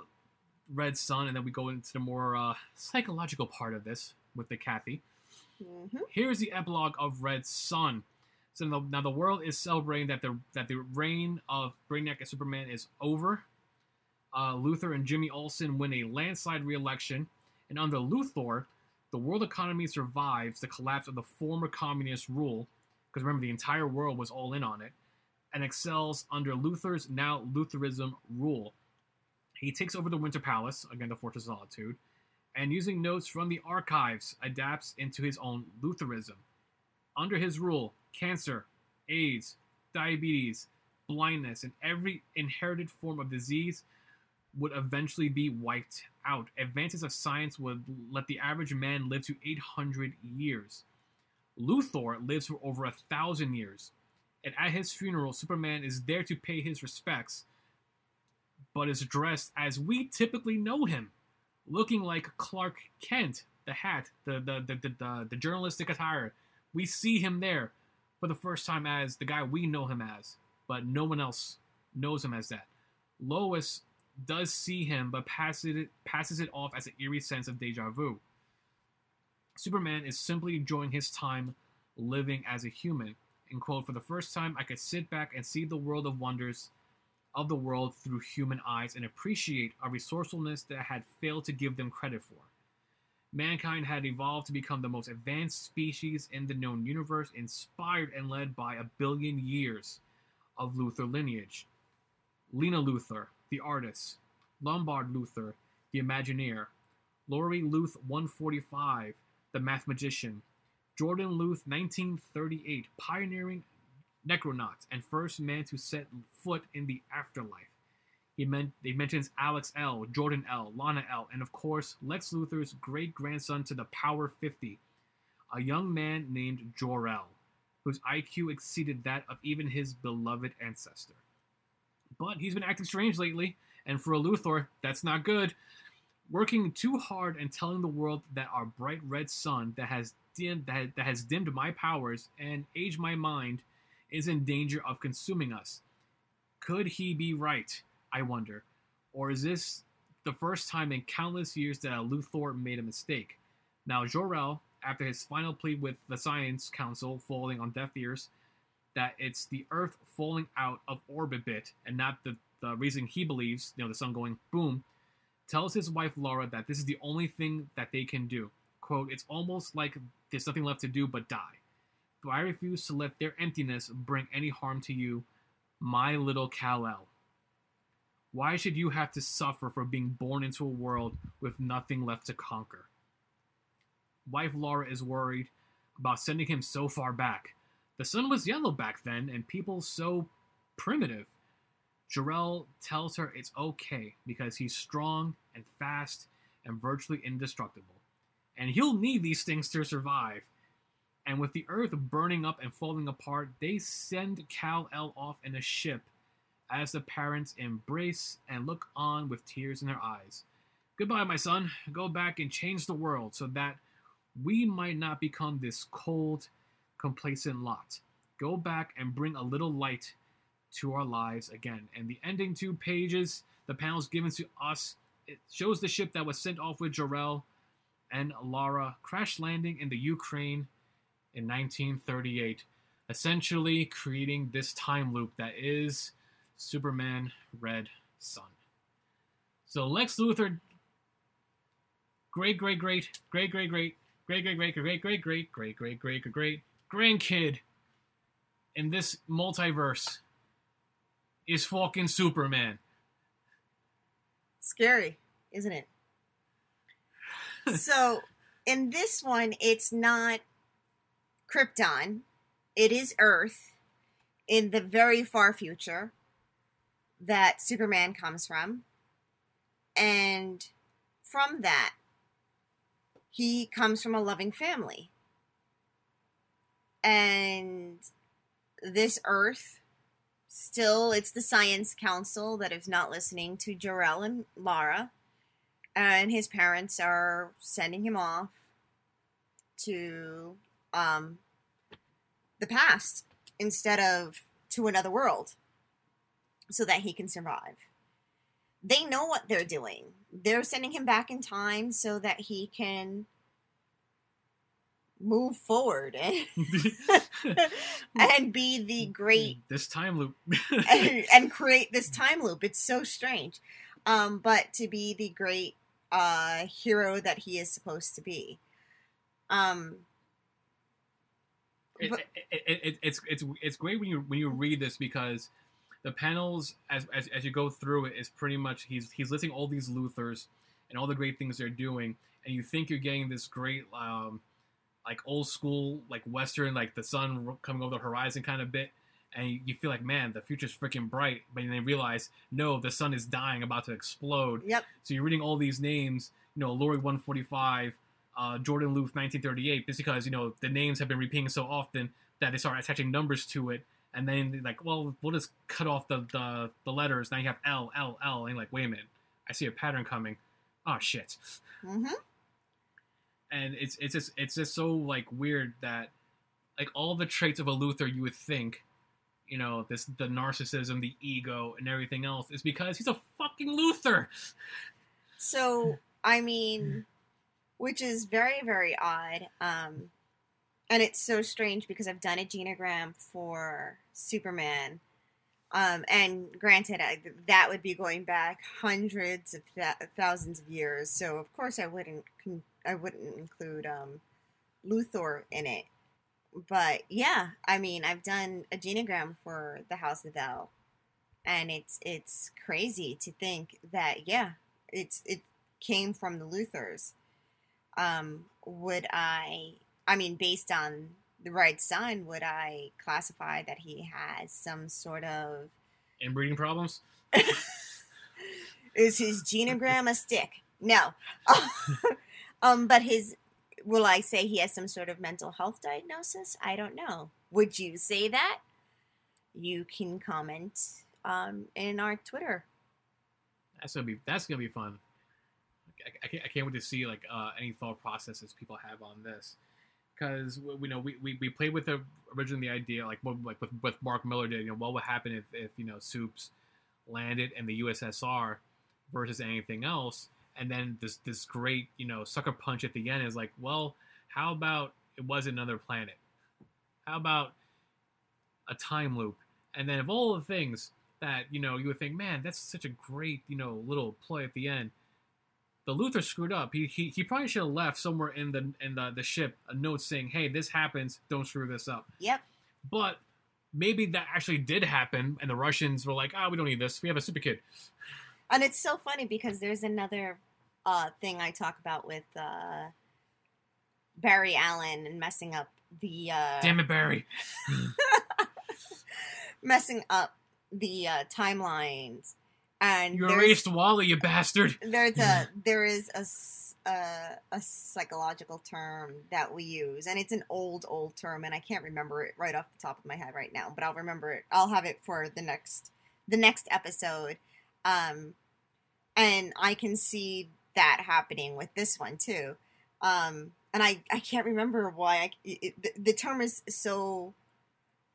Red Son, and then we go into the more uh, psychological part of this with the Kathy. Hmm Here's the epilogue of Red Son. So now, now the world is celebrating that the that the reign of Brainiac and Superman is over. Uh, Luthor and Jimmy Olsen win a landslide re-election, and under Luthor, the world economy survives the collapse of the former communist rule. Because remember, the entire world was all in on it, and excels under Luthor's now Lutheranism rule. He takes over the Winter Palace, again the Fortress of Solitude, and using notes from the archives, adapts into his own Lutheranism. Under his rule, cancer, AIDS, diabetes, blindness, and every inherited form of disease would eventually be wiped out. Advances of science would let the average man live to 800 years. Luthor lives for over a thousand years, and at his funeral, Superman is there to pay his respects, but is dressed as we typically know him, looking like Clark Kent, the hat, the the the the, the, the journalistic attire. We see him there for the first time as the guy we know him as, but no one else knows him as that. Lois does see him, but passes it passes it off as an eerie sense of deja vu. Superman is simply enjoying his time living as a human. And quote, for the first time, I could sit back and see the world of wonders of the world through human eyes and appreciate a resourcefulness that had failed to give them credit for. Mankind had evolved to become the most advanced species in the known universe, inspired and led by a billion years of Luthor lineage. Lena Luthor, the artist, Lombard Luthor, the Imagineer, Laurie Luth 145, the math magician, Jordan Luth 1938, pioneering necronaut and first man to set foot in the afterlife. He he mentions Alex L, Jordan L, Lana L, and of course Lex Luthor's great grandson to the Power 50, a young man named Jor-El, whose IQ exceeded that of even his beloved ancestor. But he's been acting strange lately, and for a Luthor, that's not good. Working too hard and telling the world that our bright red sun that has dimmed that, that has dimmed my powers and aged my mind is in danger of consuming us. Could he be right? I wonder. Or is this the first time in countless years that a Luthor made a mistake? Now, Jor-El, after his final plea with the Science Council falling on deaf ears, that it's the Earth falling out of orbit bit and not the, the reason he believes, you know, the sun going boom, tells his wife Laura that this is the only thing that they can do. Quote, it's almost like there's nothing left to do but die. But I refuse to let their emptiness bring any harm to you, my little Kal-El. Why should you have to suffer for being born into a world with nothing left to conquer? Wife Laura is worried about sending him so far back. The sun was yellow back then, and people so primitive. Jor-El tells her it's okay because he's strong and fast and virtually indestructible. And he'll need these things to survive. And with the earth burning up and falling apart, they send Kal-El off in a ship as the parents embrace and look on with tears in their eyes. Goodbye, my son. Go back and change the world so that we might not become this cold, complacent lot. Go back and bring a little light to our lives again. And the ending two pages, the panels given to us, it shows the ship that was sent off with Jor-El and Lara crash landing in the Ukraine in 1938, essentially creating this time loop that is Superman Red Son. So Lex Luthor, great, great, great, great, great, great, great, great, great, great, great, great, great, great, great, great, great Great great grandkid in this multiverse is fucking Superman. Scary, isn't it? so, in this one, it's not Krypton, it is Earth in the very far future that Superman comes from. And from that, he comes from a loving family. And this Earth, still, it's the Science Council that is not listening to Jor-El and Lara. And his parents are sending him off to um, the past instead of to another world so that he can survive. They know what they're doing. They're sending him back in time so that he can move forward and, and be the great this time loop and, and, create this time loop. It's so strange. Um, but to be the great uh, hero that he is supposed to be. Um, it, it, it, it's it's it's great when you when you read this because the panels as, as, as you go through it is pretty much he's he's listing all these Luthors and all the great things they're doing, and you think you're getting this great, um, like old school, like Western, like the sun coming over the horizon kind of bit, and you, you feel like, man, the future's freaking bright, but then you realize, no, the sun is dying, about to explode. Yep. So you're reading all these names, you know, Lori 145, uh, Jordan Loof 1938, just because you know the names have been repeating so often that they start attaching numbers to it, and then like, well, we'll just cut off the the, the letters. Now you have L L L, and like, wait a minute, I see a pattern coming. Oh shit! hmm And it's it's just it's just so like weird that like all the traits of a Luthor you would think, you know, this the narcissism, the ego, and everything else is because he's a fucking Luthor. So, I mean, which is very, very odd. Um, and it's so strange because I've done a genogram for Superman. Um, and granted, I, that would be going back hundreds of th- thousands of years. So of course I wouldn't con- I wouldn't include um, Luthor in it. But yeah, I mean I've done a genogram for the House of El, and it's it's crazy to think that yeah, it's it came from the Luthors. Um, would I? I mean, based on the Red Son, would I classify that he has some sort of Inbreeding problems. is his genogram a stick? No. um, but his will I say he has some sort of mental health diagnosis? I don't know. Would you say that? You can comment um, in our Twitter. That's gonna be that's gonna be fun. I, I, can't, I can't wait to see like uh, any thought processes people have on this. Because we know we, we, we played with the originally the idea like what like with, with Mark Millar did you know what would happen if, if you know Supes landed in the USSR versus anything else? And then this this great you know sucker punch at the end is like well how about it was another planet? How about a time loop? And then of all the things that you know you would think man that's such a great you know little play at the end the Luthor screwed up. He, he, he probably should have left somewhere in the in the, the ship a note saying, "Hey, this happens. Don't screw this up." Yep. But maybe that actually did happen, and the Russians were like, "Ah, we don't need this. We have a super kid." And it's so funny because there's another uh, thing I talk about with uh, Barry Allen and messing up the uh, Damn it, Barry! messing up the uh, timelines. And You there's- erased Wally, you bastard. there's a there is a a psychological term that we use and it's an old old term and I can't remember it right off the top of my head right now but I'll remember it I'll have it for the next the next episode. Um and I can see that happening with this one too. Um and I I can't remember why I it, the, the term is so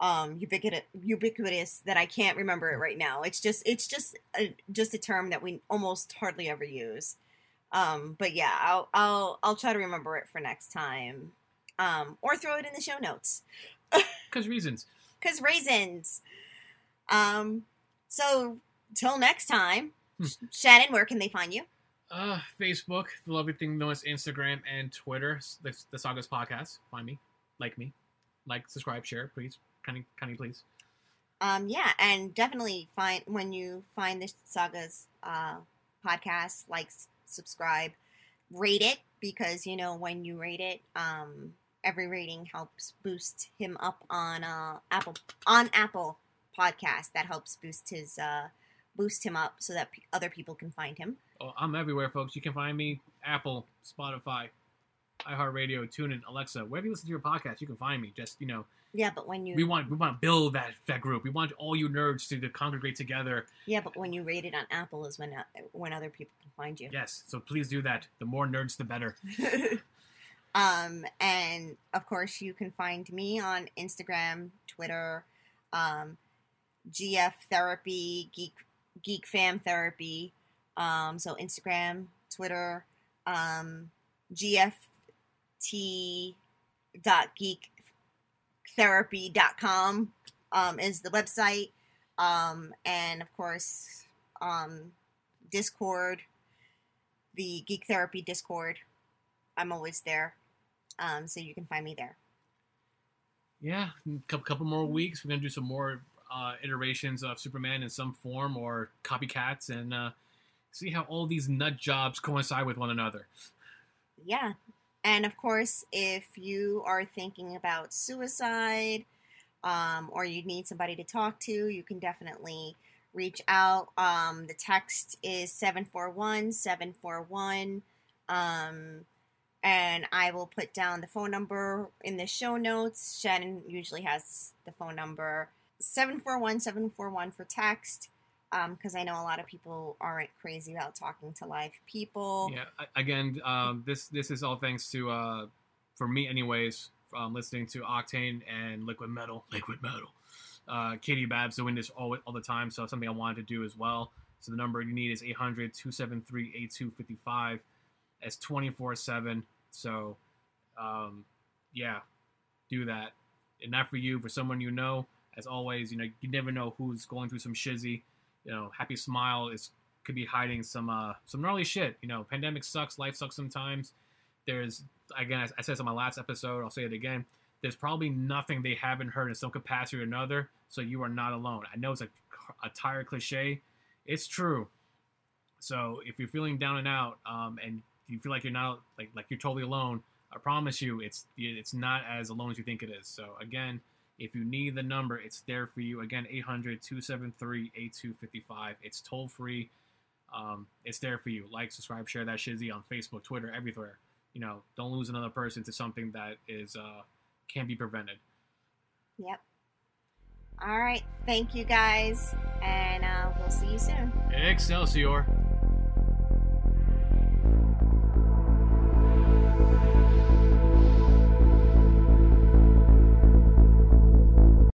um ubiquitous ubiquitous that I can't remember it right now. It's just it's just a, just a term that we almost hardly ever use. Um but yeah, I'll I'll I'll try to remember it for next time. Um or throw it in the show notes Because reasons. cuz raisins. Um so till next time, Hmm. Shannon, where can they find you? Uh, Facebook, the lovely thing known as Instagram and Twitter, the, the Sagas Podcast. Find me, like me, like, subscribe, share, please, kindly, kindly, please. Um, yeah, and definitely find when you find the sagas uh, podcast, like, subscribe, rate it because you know when you rate it, um, every rating helps boost him up on uh, Apple on Apple Podcast. That helps boost his uh, boost him up so that p- other people can find him. Oh, I'm everywhere, folks. You can find me Apple, Spotify, iHeartRadio, TuneIn, Alexa, wherever you listen to your podcast, you can find me. Just you know, Yeah, but when you we want we want to build that that group. We want all you nerds to, to congregate together. yeah, but when you rate it on Apple is when uh, when other people can find you. Yes, so please do that. The more nerds, the better. um, and of course, you can find me on Instagram, Twitter, um, GF Therapy, Geek Geek Fam Therapy. Um, so Instagram, Twitter, um, GFT dot geek therapy dot com um, is the website um, and of course um, discord the geek therapy discord i'm always there um, so you can find me there Yeah, a couple, more weeks. We're gonna do some more uh, iterations of Superman in some form or copycats, and uh, see how all these nut jobs coincide with one another. Yeah. And of course, if you are thinking about suicide um, or you need somebody to talk to, you can definitely reach out. Um, the text is 741 741. Um, and I will put down the phone number in the show notes. Shannon usually has the phone number 741 741 for text because um, I know a lot of people aren't crazy about talking to live people. Yeah, again, um, this this is all thanks to, uh, for me anyways, um, listening to Octane and Liquid Metal. Liquid Metal. Uh, Katie Babs doing this all, all the time, so something I wanted to do as well. So the number you need is 800 273 8255. It's 24 7. So, um, yeah, do that. And not for you, for someone you know. As always, you know, you never know who's going through some shizzy you know, Happy Smile is could be hiding some uh some gnarly shit. You know, pandemic sucks, life sucks sometimes. There's again, I, I said this on my last episode. I'll say it again. There's probably nothing they haven't heard in some capacity or another. So you are not alone. I know it's a, a tired cliche. It's true. So if you're feeling down and out, um, and you feel like you're not like like you're totally alone, I promise you, it's it's not as alone as you think it is. So again, if you need the number, it's there for you. Again, 800 273 8255. It's toll free. Um, it's there for you. Like, subscribe, share that shizzy on Facebook, Twitter, everywhere. You know, don't lose another person to something that is uh, can be prevented. Yep. All right. Thank you guys, and uh, we'll see you soon. Excelsior.